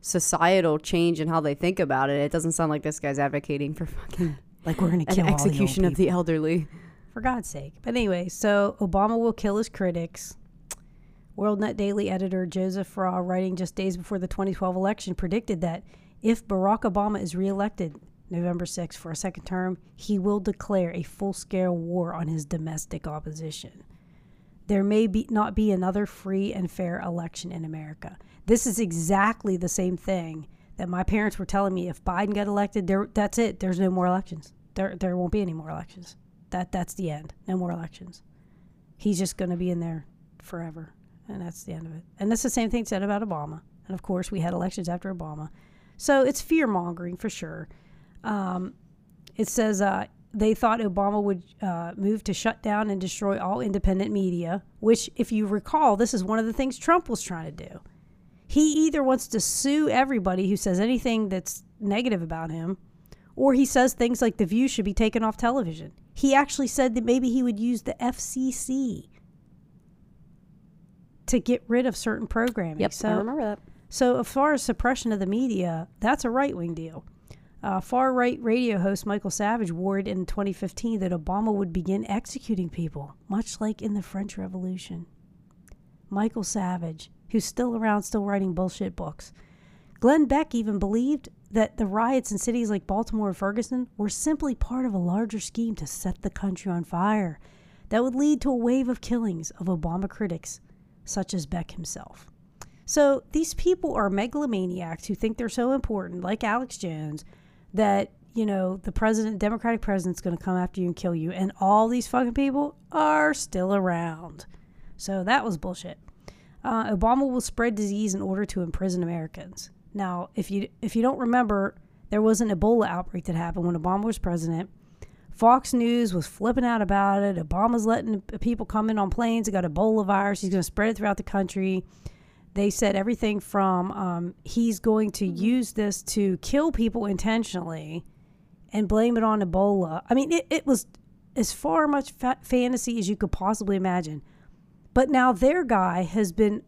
societal change in how they think about it. It doesn't sound like this guy's advocating for fucking [LAUGHS] like we're going to kill an execution the of the elderly. For God's sake. But anyway, so Obama will kill his critics. WorldNet Daily editor Joseph Farah, writing just days before the 2012 election, predicted that if Barack Obama is reelected November 6th for a second term, he will declare a full scale war on his domestic opposition. There may be, not be another free and fair election in America. This is exactly the same thing that my parents were telling me if Biden got elected, there, that's it. There's no more elections. There, there won't be any more elections. That, that's the end. No more elections. He's just going to be in there forever. And that's the end of it. And that's the same thing said about Obama. And of course, we had elections after Obama. So it's fear mongering for sure. Um, it says uh, they thought Obama would uh, move to shut down and destroy all independent media, which, if you recall, this is one of the things Trump was trying to do. He either wants to sue everybody who says anything that's negative about him, or he says things like The View should be taken off television. He actually said that maybe he would use the FCC to get rid of certain programming. Yep, so, I remember that. So, as far as suppression of the media, that's a right wing deal. Uh, Far right radio host Michael Savage warned in 2015 that Obama would begin executing people, much like in the French Revolution. Michael Savage, who's still around, still writing bullshit books. Glenn Beck even believed that the riots in cities like Baltimore and Ferguson were simply part of a larger scheme to set the country on fire that would lead to a wave of killings of Obama critics, such as Beck himself. So these people are megalomaniacs who think they're so important, like Alex Jones, that you know the president, Democratic president's going to come after you and kill you, and all these fucking people are still around. So that was bullshit. Uh, Obama will spread disease in order to imprison Americans. Now, if you if you don't remember, there was an Ebola outbreak that happened when Obama was president. Fox News was flipping out about it. Obama's letting people come in on planes. They got Ebola virus. He's going to spread it throughout the country they said everything from um, he's going to mm-hmm. use this to kill people intentionally and blame it on Ebola. I mean, it, it was as far much fa- fantasy as you could possibly imagine. But now their guy has been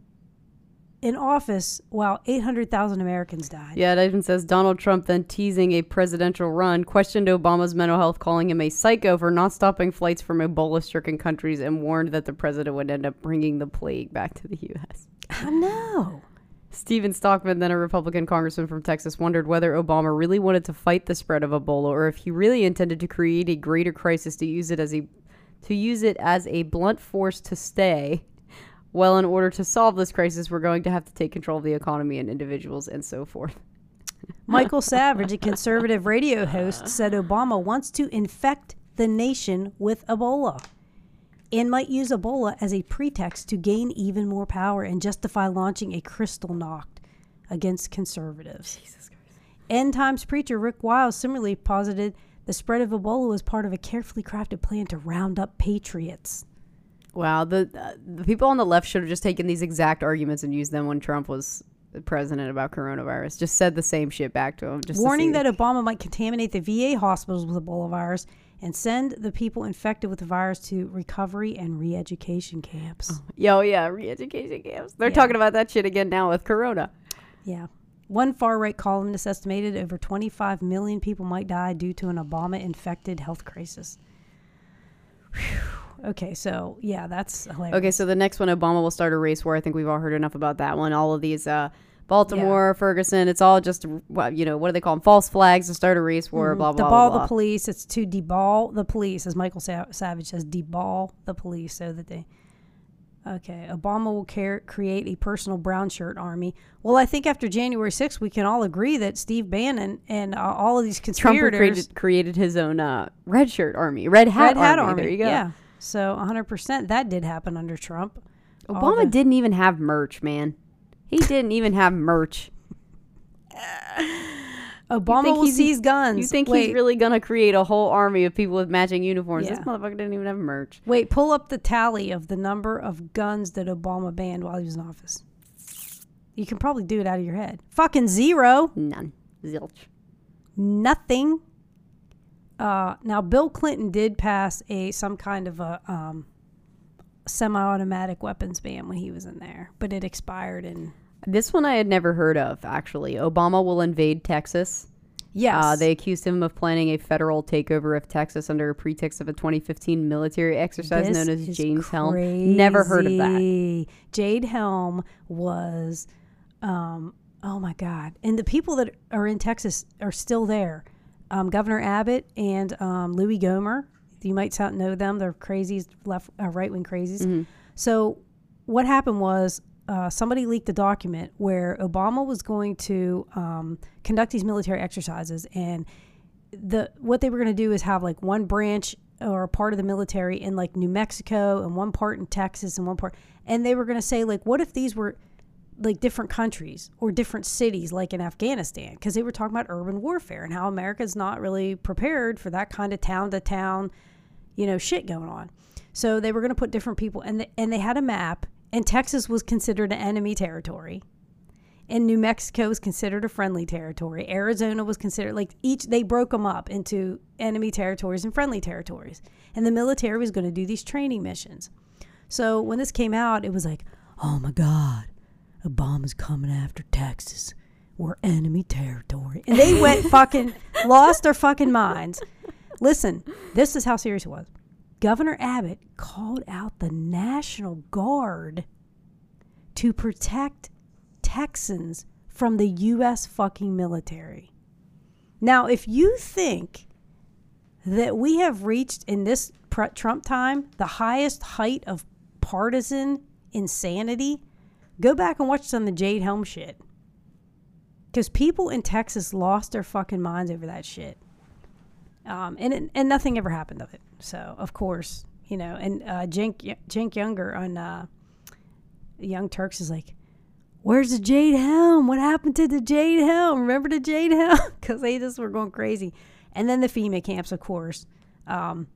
in office while 800,000 Americans died. Yeah, it even says Donald Trump then teasing a presidential run, questioned Obama's mental health, calling him a psycho for not stopping flights from Ebola stricken countries, and warned that the president would end up bringing the plague back to the U.S. I know. Stephen Stockman, then a Republican congressman from Texas, wondered whether Obama really wanted to fight the spread of Ebola or if he really intended to create a greater crisis to use it as a to use it as a blunt force to stay. Well, in order to solve this crisis, we're going to have to take control of the economy and individuals and so forth. [LAUGHS] Michael Savage, a conservative radio host, said Obama wants to infect the nation with Ebola and might use Ebola as a pretext to gain even more power and justify launching a crystal Kristallnacht against conservatives. End Times preacher Rick Wiles similarly posited the spread of Ebola was part of a carefully crafted plan to round up patriots. Wow, the uh, the people on the left should have just taken these exact arguments and used them when Trump was president about coronavirus. Just said the same shit back to him. Just warning that Obama might contaminate the VA hospitals with Ebola virus and send the people infected with the virus to recovery and re-education camps. Oh, yo, yeah, re-education camps. They're yeah. talking about that shit again now with Corona. Yeah. One far right columnist estimated over 25 million people might die due to an Obama infected health crisis. Whew. Okay, so yeah, that's hilarious. Okay, so the next one, Obama will start a race war. I think we've all heard enough about that one. All of these uh, Baltimore, Ferguson. It's all just you know what do they call them? False flags to start a race war. Blah blah deball blah. the police. It's to deball the police, as Michael Sa- Savage says, deball the police, so that they. Okay, Obama will care, create a personal brown shirt army. Well, I think after January 6th, we can all agree that Steve Bannon and uh, all of these Trump conspirators, created created his own uh, red shirt army, red hat, Red Hat army. Army. There you go. Yeah, so 100% that did happen under Trump. Obama the- didn't even have merch, man. He didn't even have merch. [SIGHS] Obama will seize guns. You think wait, he's really gonna create a whole army of people with matching uniforms? This motherfucker didn't even have merch. Wait, pull up the tally of the number of guns that Obama banned while he was in office. You can probably do it out of your head. Fucking zero. None. Zilch. Nothing. Uh, now, Bill Clinton did pass a some kind of a um, semi-automatic weapons ban when he was in there, but it expired in This one I had never heard of. Actually, Obama will invade Texas. yes. Uh, they accused him of planning a federal takeover of Texas under a pretext of a 2015 military exercise This known as Jade Helm. Never heard of that. Jade Helm was, um, oh my God. And the people that are in Texas are still there. Um, Governor Abbott and um, Louie Gohmert. You might know them. They're crazies, left, uh, right wing crazies. Mm-hmm. So what happened was uh, somebody leaked a document where Obama was going to um, conduct these military exercises, and the what they were going to do is have like one branch or a part of the military in like New Mexico and one part in Texas and one part, and they were going to say like, what if these were like different countries or different cities like in Afghanistan? Because they were talking about urban warfare and how America's not really prepared for that kind of town to town you know shit going on. So they were going to put different people and and they had a map and Texas was considered an enemy territory and New Mexico was considered a friendly territory Arizona was considered like each they broke them up into enemy territories and friendly territories and the military was going to do these training missions so when this came out it was like oh my god Obama's coming after Texas. We're enemy territory. And they went [LAUGHS] fucking lost their fucking minds. Listen, this is how serious it was. Governor Abbott called out the National Guard to protect Texans from the U.S. fucking military. Now, if you think that we have reached in this Trump time the highest height of partisan insanity, go back and watch some of the Jade Helm shit. Because people in Texas lost their fucking minds over that shit. Um, and and nothing ever happened of it. So of course, you know, and uh, Cenk Cenk Uygur on uh, Young Turks is like, "Where's the Jade Helm? What happened to the Jade Helm? Remember the Jade Helm? [LAUGHS] Because they just were going crazy." And then the FEMA camps, of course. Um,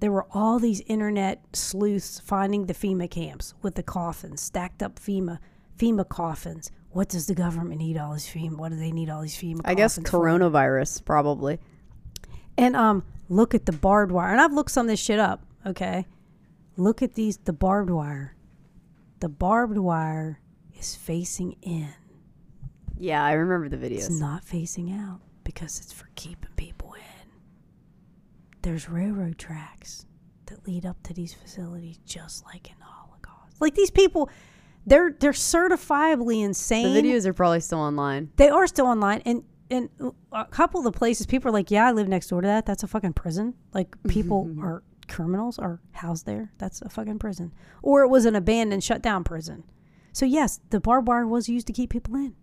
there were all these internet sleuths finding the FEMA camps with the coffins, stacked up FEMA FEMA coffins. What does the government need all these FEMA? What do they need all these FEMA? I guess coffins for? coronavirus, probably. And um, look at the barbed wire. And I've looked some of this shit up. Okay, look at these. The barbed wire. The barbed wire is facing in. Yeah, I remember the videos. It's not facing out because it's for keeping people in. There's railroad tracks that lead up to these facilities, just like in the Holocaust. Like these people, they're they're certifiably insane. The videos are probably still online. They are still online, and and a couple of the places people are like, yeah, I live next door to that. That's a fucking prison. Like [LAUGHS] people are criminals are housed there. That's a fucking prison, or it was an abandoned, shut down prison. So yes, the barbed wire was used to keep people in.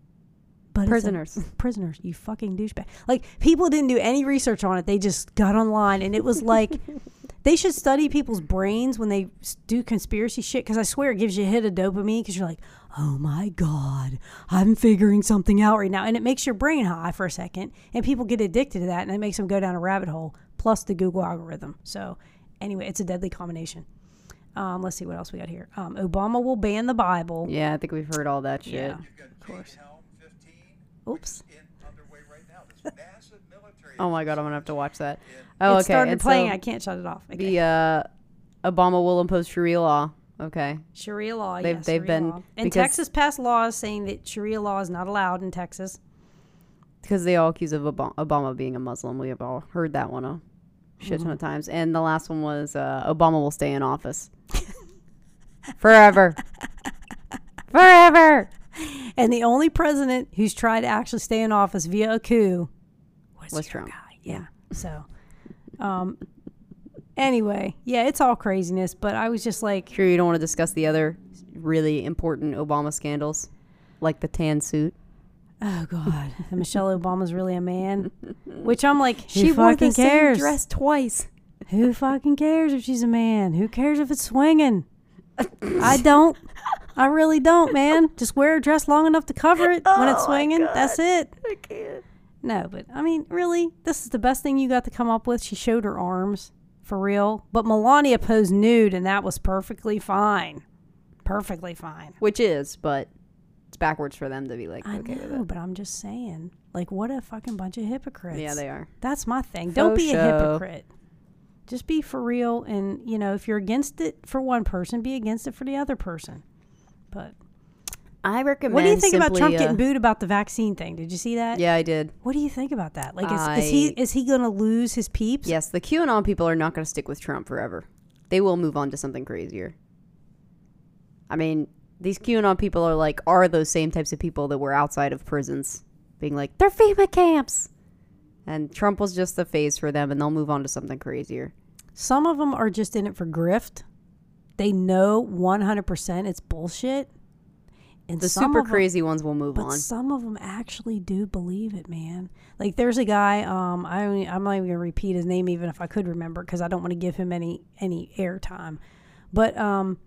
But it's a- Prisoners. [LAUGHS] prisoners, you fucking douchebag. Like people didn't do any research on it. They just got online, and it was like [LAUGHS] they should study people's brains when they do conspiracy shit. Because I swear it gives you a hit of dopamine. Because you're like, oh my god, I'm figuring something out right now, and it makes your brain high for a second, and people get addicted to that, and it makes them go down a rabbit hole. Plus the Google algorithm. So anyway, it's a deadly combination. Um, let's see what else we got here. Um, Obama will ban the Bible. Yeah, I think we've heard all that shit. Yeah. You've got course. Jade Helm 15 Oops. [LAUGHS] Oh my god, I'm gonna have to watch that. Oh, it okay. started and playing. so I can't shut it off. Okay. the uh, Obama will impose Sharia law. Okay. Sharia law. They've- yes, they've Sharia been- law. and Texas passed laws saying that Sharia law is not allowed in Texas. because they all accuse of Obama, being a Muslim. We have all heard that one a shit ton of Mm-hmm. times. And the last one was uh, Obama will stay in office [LAUGHS] forever, forever. And the only president who's tried to actually stay in office via a coup was, Was Trump. guy. Yeah. So, um, anyway, yeah, it's all craziness. But I was just like, Sure, you don't want to discuss the other really important Obama scandals, like the tan suit. oh god, and [LAUGHS] Michelle Obama's really a man. Which I'm like, who She wore fucking the same cares? dress twice. Who fucking cares if she's a man? Who cares if it's swinging? I [LAUGHS] don't. I really don't, man. Just wear a dress long enough to cover it when it's Oh swinging. That's it. I can't. No, but I mean, really, this is the best thing you got to come up with. She showed her arms for real, but Melania posed nude, and that was perfectly fine. Perfectly fine. Which is, but it's backwards for them to be like I okay with know, it. but I'm just saying, like, what a fucking bunch of hypocrites. Yeah, they are. That's my thing. Don't Faux be a hypocrite. Just be for real, and you know, if you're against it for one person, be against it for the other person. But I recommend. what do you think about Trump uh, getting booed about the vaccine thing? Did you see that? Yeah, I did. What do you think about that? Like, is, is he is he gonna lose his peeps? Yes, the QAnon people are not going to stick with Trump forever. They will move on to something crazier. I mean, these QAnon people are like are those same types of people that were outside of prisons, being like they're FEMA camps, and Trump was just the phase for them, and they'll move on to something crazier. Some of them are just in it for grift. They know 100% it's bullshit. And The super of 'em- crazy ones will move But on. some of them actually do believe it, man. Like there's a guy. Um, I only, I'm not even gonna repeat his name, even if I could remember, because I don't want to give him any any airtime. But um,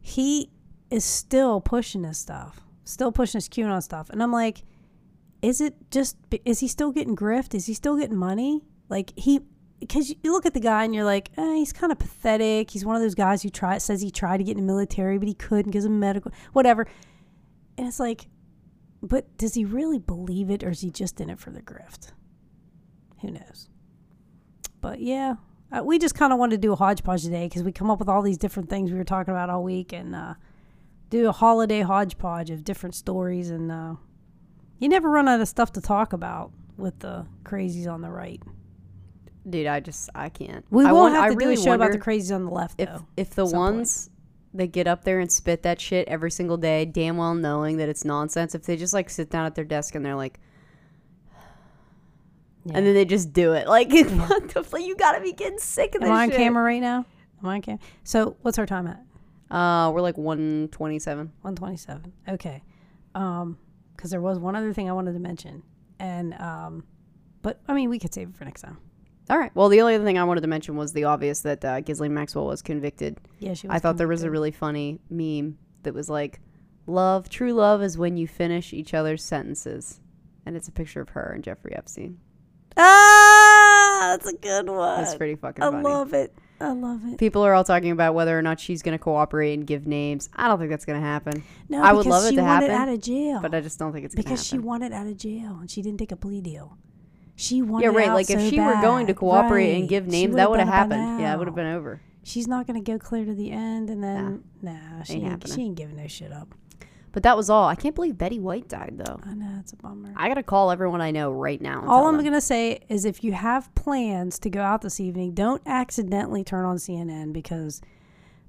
he is still pushing this stuff, still pushing his QAnon stuff, and I'm like, is it just? Is he still getting grift? Is he still getting money? Like he. Because you look at the guy and you're like, eh, he's kind of pathetic. He's one of those guys who try says he tried to get in the military, but he couldn't because of medical, whatever. And it's like, but does he really believe it or is he just in it for the grift? Who knows? But yeah, uh, we just kind of wanted to do a hodgepodge today because we come up with all these different things we were talking about all week and uh, do a holiday hodgepodge of different stories. And uh, you never run out of stuff to talk about with the crazies on the right. Dude, I just I can't. We I will won- have I to really do a show about the crazies on the left, if though. if the ones that get up there and spit that shit every single day, damn well knowing that it's nonsense, if they just like sit down at their desk and they're like, [SIGHS] Yeah. and then they just do it, [LAUGHS] like what the fuck? You gotta be getting sick of Am this I on shit. camera right now? Am I on camera? So what's our time at? Uh, we're like one twenty seven. 127. Okay. Um, because there was one other thing I wanted to mention, and um, but I mean we could save it for next time. All right. Well, the only other thing I wanted to mention was the obvious that uh, Ghislaine Maxwell was convicted. Yeah, she. Was I thought there was a convicted. really funny meme that was like, "Love, true love is when you finish each other's sentences," and it's a picture of her and Jeffrey Epstein. ah, that's a good one. It's pretty fucking I funny. love it. I love it. People are all talking about whether or not she's going to cooperate and give names. I don't think that's going to happen, No, I would because love it she to wanted happen, out of jail. but I just don't think it's going to because happen. she wanted out of jail and she didn't take a plea deal. She wanted. yeah, right. Like if so she were going to bad. cooperate and give names, that would have done it by happened. Yeah, it would have been over. She's not going to go clear to the end, and then nah, she Ain't ain't, she ain't giving no shit up. But that was all. I can't believe Betty White died though. I know it's a bummer. I got to call everyone I know right now. All I'm them. to say is if you have plans to go out this evening, don't accidentally turn on CNN because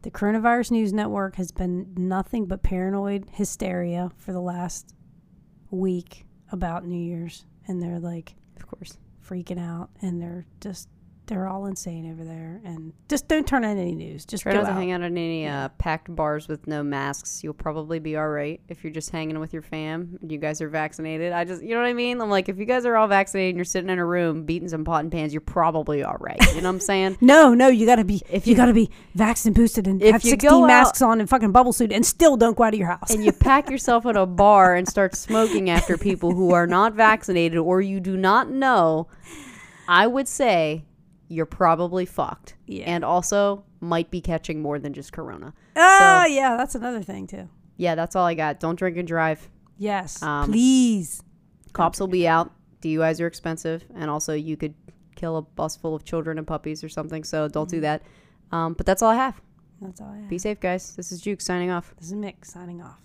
the Coronavirus News Network has been nothing but paranoid hysteria for the last week about New Year's. And they're like course. freaking out and they're just, they're all insane over there. And just don't turn on any news. Just try not to out. hang out in any uh, packed bars with no masks. You'll probably be all right if you're just hanging with your fam. and You guys are vaccinated. I just, you know what I mean? I'm like, if you guys are all vaccinated and you're sitting in a room beating some pot and pans, you're probably all right. You know what I'm saying? [LAUGHS] No, no, you gotta be If you, you- gotta be vaccinated and boosted and have sixteen go out- masks on and fucking bubble suit and still don't go out of your house. and you pack [LAUGHS] yourself in a bar and start smoking after people who are not vaccinated or you do not know, I would say you're probably fucked. Yeah. And also might be catching more than just corona. oh yeah, that's another thing too. Yeah, that's all I got. Don't drink and drive. Yes, Um, please. Cops will be out. DUIs are expensive, and also you could kill a bus full of children and puppies or something. So don't do that. Um, but that's all I have. That's all I have. Be safe, guys. This is Juke signing off. This is Mick signing off.